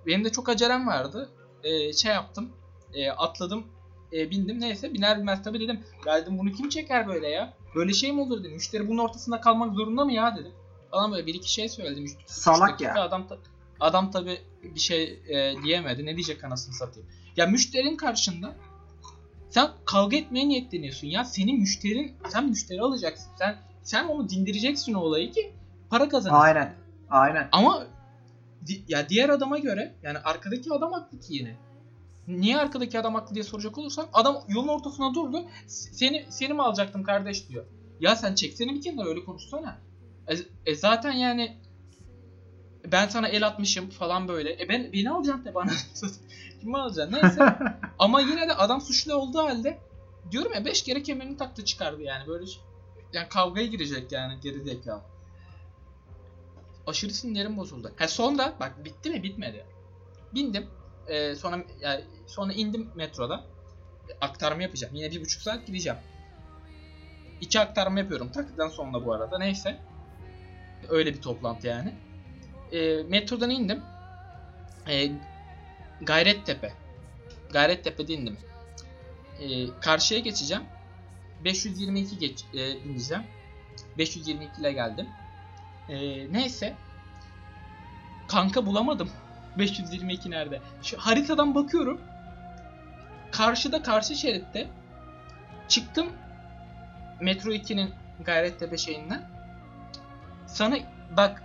Benim de çok acelem vardı. E, şey yaptım. e, atladım. e, bindim neyse biner binmez tabii dedim. Ya dedim bunu kim çeker böyle ya? Böyle şey mi olur dedim. Müşteri bunun ortasında kalmak zorunda mı ya dedim. Falan böyle bir iki şey söyledim. Üç- Salak ya. Adam, ta- adam tabii bir şey e, diyemedi. Ne diyecek anasını satayım. Ya müşterinin karşında sen kavga etmeye niyetleniyorsun ya. Senin müşterin, sen müşteri alacaksın. Sen sen onu dindireceksin o olayı ki para kazanırsın. Aynen. Aynen. Ama di- ya diğer adama göre yani arkadaki adam haklı ki yine. Niye arkadaki adam haklı diye soracak olursan adam yolun ortasına durdu. "S- Seni seni mi alacaktım kardeş diyor. Ya sen çeksene bir kenara öyle konuşsana. E, e zaten yani ben sana el atmışım falan böyle. E ben beni alacaksın de bana. Kimi alacaksın? Neyse. Ama yine de adam suçlu olduğu halde diyorum ya 5 kere kemerini taktı çıkardı yani böyle şey- yani kavgaya girecek yani geri zekalı. Aşırı sinirim bozuldu. Ha sonra bak bitti mi bitmedi. Bindim. Ee, sonra yani sonra indim metroda. Aktarma yapacağım. Yine bir buçuk saat gideceğim. İki aktarma yapıyorum. Takliden sonra bu arada. Neyse. Öyle bir toplantı yani. Ee, metrodan indim. Ee, Gayrettepe. Gayrettepe'de indim. Ee, karşıya geçeceğim. 522 geç, e, bineceğim. 522 ile geldim. Ee, neyse. Kanka bulamadım. 522 nerede? Şu haritadan bakıyorum. Karşıda karşı şeritte çıktım Metro 2'nin Gayrettepe şeyinden. Sana bak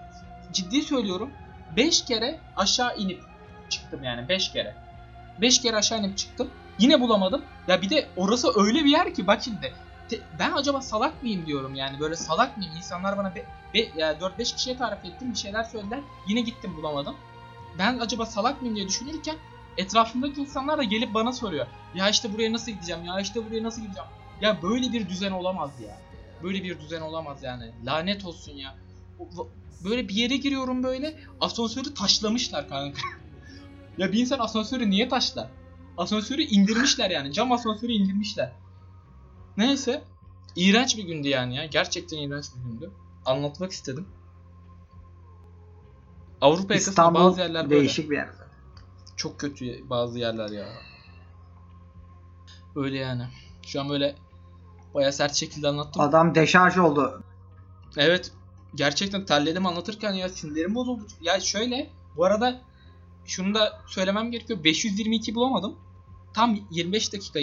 ciddi söylüyorum 5 kere aşağı inip çıktım yani 5 kere. 5 kere aşağı inip çıktım. Yine bulamadım. Ya bir de orası öyle bir yer ki bak şimdi. Ben acaba salak mıyım diyorum yani böyle salak mıyım? İnsanlar bana be, be, ya 4-5 kişiye tarif ettim bir şeyler söylediler. Yine gittim bulamadım. Ben acaba salak mıyım diye düşünürken etrafımdaki insanlar da gelip bana soruyor. Ya işte buraya nasıl gideceğim? Ya işte buraya nasıl gideceğim? Ya böyle bir düzen olamaz ya. Böyle bir düzen olamaz yani. Lanet olsun ya. Böyle bir yere giriyorum böyle. Asansörü taşlamışlar kanka. ya bir insan asansörü niye taşlar? Asansörü indirmişler yani. Cam asansörü indirmişler. Neyse. İğrenç bir gündü yani ya. Gerçekten iğrenç bir gündü. Anlatmak istedim. Avrupa yakasında İstanbul bazı yerler böyle. değişik bir yer. Çok kötü bazı yerler ya. Öyle yani. Şu an böyle baya sert şekilde anlattım. Adam deşarj oldu. Evet. Gerçekten terledim anlatırken ya sinirlerim bozuldu. Ya şöyle bu arada şunu da söylemem gerekiyor. 522 bulamadım. Tam 25 dakika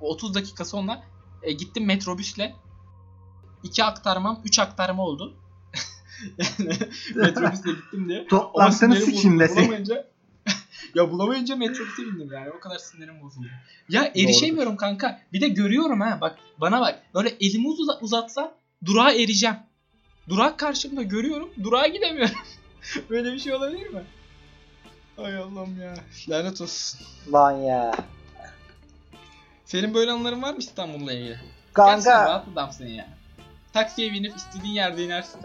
30 dakika sonra e, gittim metrobüsle. 2 aktarmam 3 aktarma oldu. yani metrobüsle gittim diye. Toplantını bozuldu. desin. Ya bulamayınca metrobüse bindim yani. O kadar sinirim bozuldu. Ya erişemiyorum kanka. Bir de görüyorum ha. Bak bana bak. Böyle elimi uza- uzatsam durağa ereceğim. Durak karşımda görüyorum. Durağa gidemiyorum. Böyle bir şey olabilir mi? Ay Allah'ım ya. Lanet olsun. Lan ya. Senin böyle anıların var mı İstanbul'la ilgili? Gerçekten Kanka rahat adamsın ya. Taksiye binip istediğin yerde inersin.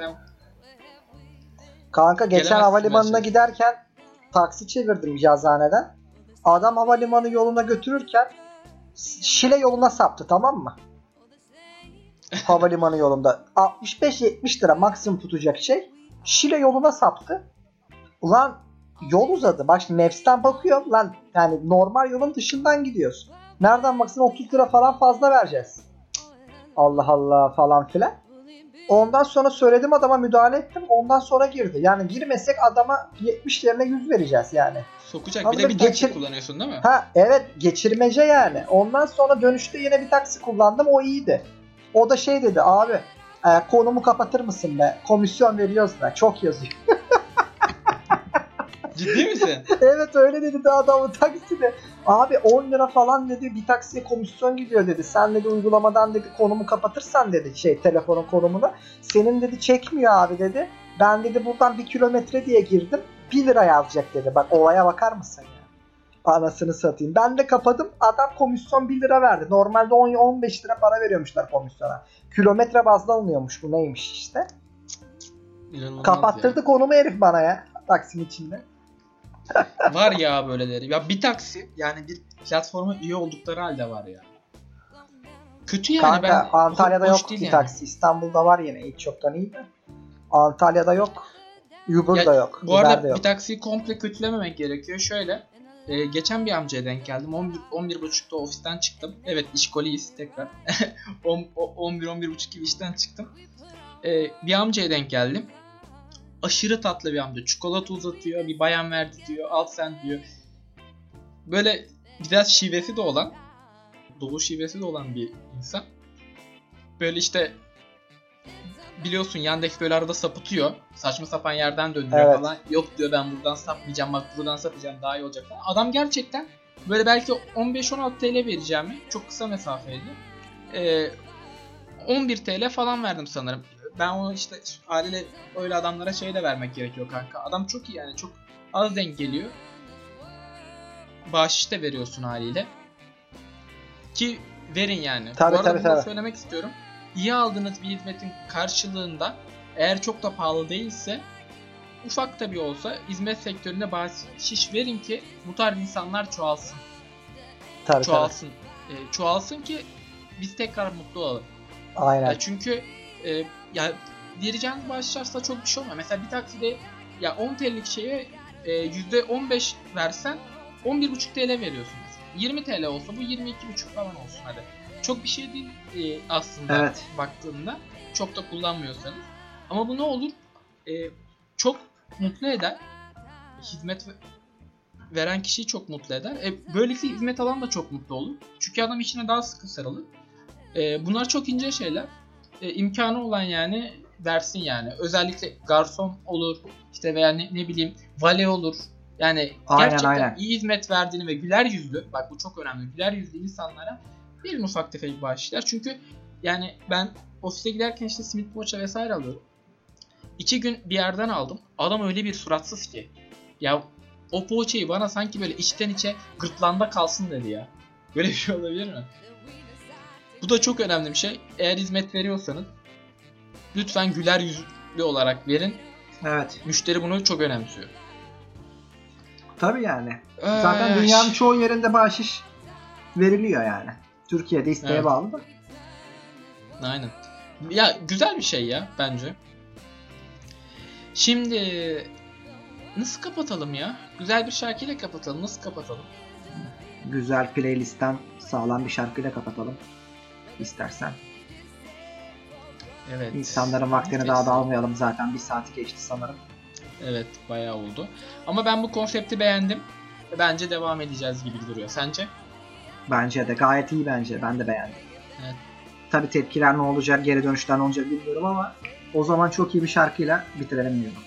kanka geçen Gelemezsin havalimanına bence. giderken taksi çevirdim yazhaneden. Adam havalimanı yoluna götürürken Şile yoluna saptı tamam mı? havalimanı yolunda. 65-70 lira maksimum tutacak şey. Şile yoluna saptı. Ulan yol uzadı. Bak şimdi Maps'ten bakıyorum. Lan yani normal yolun dışından gidiyoruz. Nereden baksan 30 lira falan fazla vereceğiz. Allah Allah falan filan. Ondan sonra söyledim adama müdahale ettim. Ondan sonra girdi. Yani girmesek adama 70 yerine 100 vereceğiz yani. Sokacak. Abi Bir de bir taksi geçir- kullanıyorsun değil mi? Ha evet geçirmece yani. Ondan sonra dönüşte yine bir taksi kullandım o iyiydi. O da şey dedi abi e, konumu kapatır mısın be? Komisyon veriyoruz da çok yazıyor. Ciddi misin? evet öyle dedi de adamın takside. Abi 10 lira falan dedi bir taksiye komisyon gidiyor dedi. Sen dedi uygulamadan dedi konumu kapatırsan dedi şey telefonun konumunu. Senin dedi çekmiyor abi dedi. Ben dedi buradan bir kilometre diye girdim. 1 lira yazacak dedi. Bak olaya bakar mısın ya? Anasını satayım. Ben de kapadım. Adam komisyon 1 lira verdi. Normalde 10 15 lira para veriyormuşlar komisyona. Kilometre bazlı alınıyormuş bu neymiş işte. İnanılmaz Kapattırdı konumu herif bana ya. Taksim içinde. Var ya böyleleri. Ya bir taksi yani bir platforma üye oldukları halde var ya. Kötü yani Kanka ben Antalya'da hoş yok değil bir yani. taksi. İstanbul'da var yine hiç çoktan iyi de. Antalya'da yok. Uber Ya, da yok. Bu Uber arada yok. bir taksiyi komple kötülememek gerekiyor. Şöyle e, geçen bir amcaya denk geldim. 11 11.30'da ofisten çıktım. Evet işkoliyiz tekrar. 10 11 11.30 gibi işten çıktım. E, bir amcaya denk geldim. Aşırı tatlı bir amca. Çikolata uzatıyor. Bir bayan verdi diyor. Al sen diyor. Böyle biraz şivesi de olan dolu şivesi de olan bir insan. Böyle işte biliyorsun Yandex böyle arada sapıtıyor. Saçma sapan yerden döndürüyor Evet. falan. Yok diyor ben buradan sapmayacağım bak buradan sapacağım daha iyi olacak falan. Adam gerçekten böyle belki 15-16 TL vereceğimi çok kısa mesafeydi. Ee, 11 TL falan verdim sanırım. Ben onu işte haliyle öyle adamlara şey de vermek gerekiyor kanka. Adam çok iyi yani çok az denk geliyor. Bahşiş de veriyorsun haliyle. Ki verin yani. Tabii, Bu arada tabii, bunu tabii. söylemek istiyorum. İyi aldığınız bir hizmetin karşılığında eğer çok da pahalı değilse ufak da bir olsa hizmet sektöründe bahşiş verin ki bu tarz insanlar çoğalsın. Tabii, tabii. Çoğalsın. Ee, çoğalsın ki biz tekrar mutlu olalım. Aynen. Ya çünkü e, ya vereceğiniz bağışlarsa çok bir şey olmuyor. Mesela bir takside ya 10 TL'lik şeye e, %15 versen 11,5 TL veriyorsun. mesela. 20 TL olsa bu 22,5 falan olsun hadi. Çok bir şey değil e, aslında Evet. baktığında. Çok da kullanmıyorsanız. Ama bu ne olur? E, çok mutlu eder. Hizmet ve- veren kişiyi çok mutlu eder. E, böylelikle hizmet alan da çok mutlu olur. Çünkü adam içine daha sıkı sarılır. E, bunlar çok ince şeyler. E, imkanı olan yani versin yani. Özellikle garson olur işte veya ne, ne bileyim vale olur. Yani Aynen, gerçekten aynen. iyi hizmet verdiğini ve güler yüzlü bak bu çok önemli. Güler yüzlü insanlara bir ufak tefek bağışlar. Çünkü yani ben ofise giderken işte simit poğaça vesaire alıyorum. İki gün bir yerden aldım. Adam öyle bir suratsız ki. Ya o poğaçayı bana sanki böyle içten içe gırtlağında kalsın dedi ya. Böyle bir şey olabilir mi? Bu da çok önemli bir şey. Eğer hizmet veriyorsanız lütfen güler yüzlü olarak verin. Evet. Müşteri bunu çok önemsiyor. Tabii yani. Zaten Ay. dünyanın çoğu yerinde bahşiş veriliyor yani. Türkiye'de isteğe Evet. bağlı da. Aynen. Ya güzel bir şey ya bence. Şimdi nasıl kapatalım ya? Güzel bir şarkıyla kapatalım. Nasıl kapatalım? Güzel playlistten sağlam bir şarkıyla kapatalım. İstersen. Evet. İnsanların vaktini Nefes. daha da almayalım zaten. Bir saat geçti sanırım. Evet, bayağı oldu. Ama ben bu konsepti beğendim. Bence devam edeceğiz gibi duruyor. Sence? Bence de gayet iyi bence. Ben de beğendim. Evet. Tabii tepkiler ne olacak, geri dönüşler ne olacak bilmiyorum ama o zaman çok iyi bir şarkıyla bitirelim diyorum.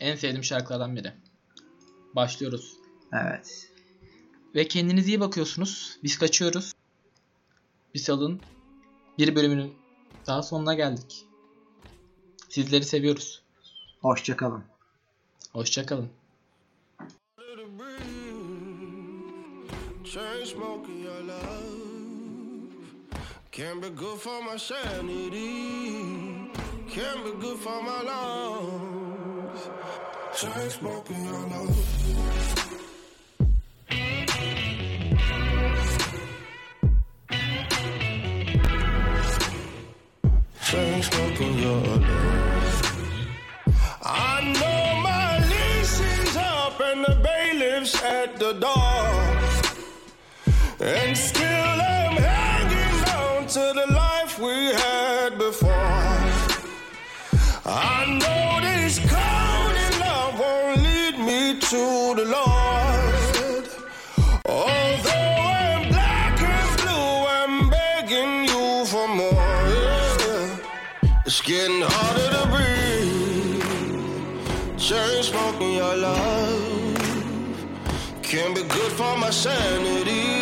En sevdiğim şarkılardan biri. Başlıyoruz. Evet. Ve kendinize iyi bakıyorsunuz. Biz kaçıyoruz. Bir salın. Bir bölümünün daha sonuna geldik. Sizleri seviyoruz. Hoşçakalın. Hoşçakalın. Chain smoking your love can be good for my sanity, can be good for my lungs. Chain smoking your love. Chain smoking your love. I know my lease is up and the bailiff's at the door. And still I'm hanging on to the life we had before. I know this cold in love won't lead me to the Lord. Although I'm black and blue, I'm begging you for more. It's getting harder to breathe. Chain smoking your love Can't be good for my sanity,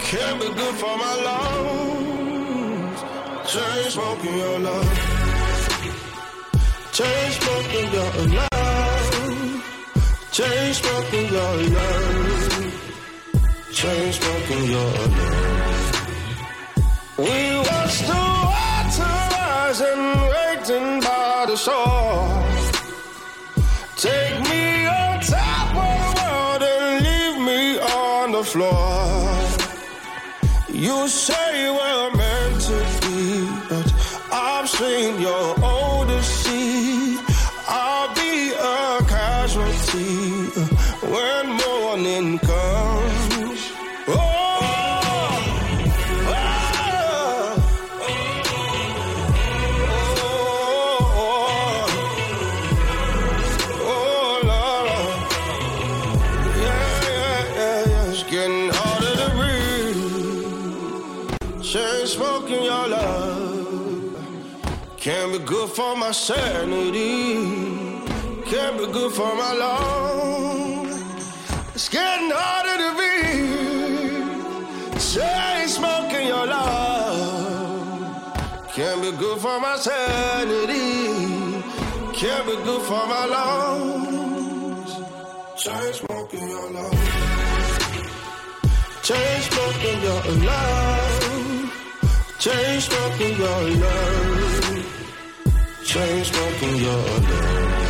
Can't be good for my lungs. Chain smoking your love, chain smoking your love, chain smoking your love, chain smoking your love. We watch the water rising, waiting by the shore. Take me on top of the world and leave me on the floor. You say we're meant to be, but I've seen your for my sanity, Can't be good for my lungs. It's getting harder to breathe. Chain smoking your love Can't be good for my sanity, Can't be good for my lungs. Chain smoking your love. Chain smoking your love. Chain smoking your love change, smoking your love.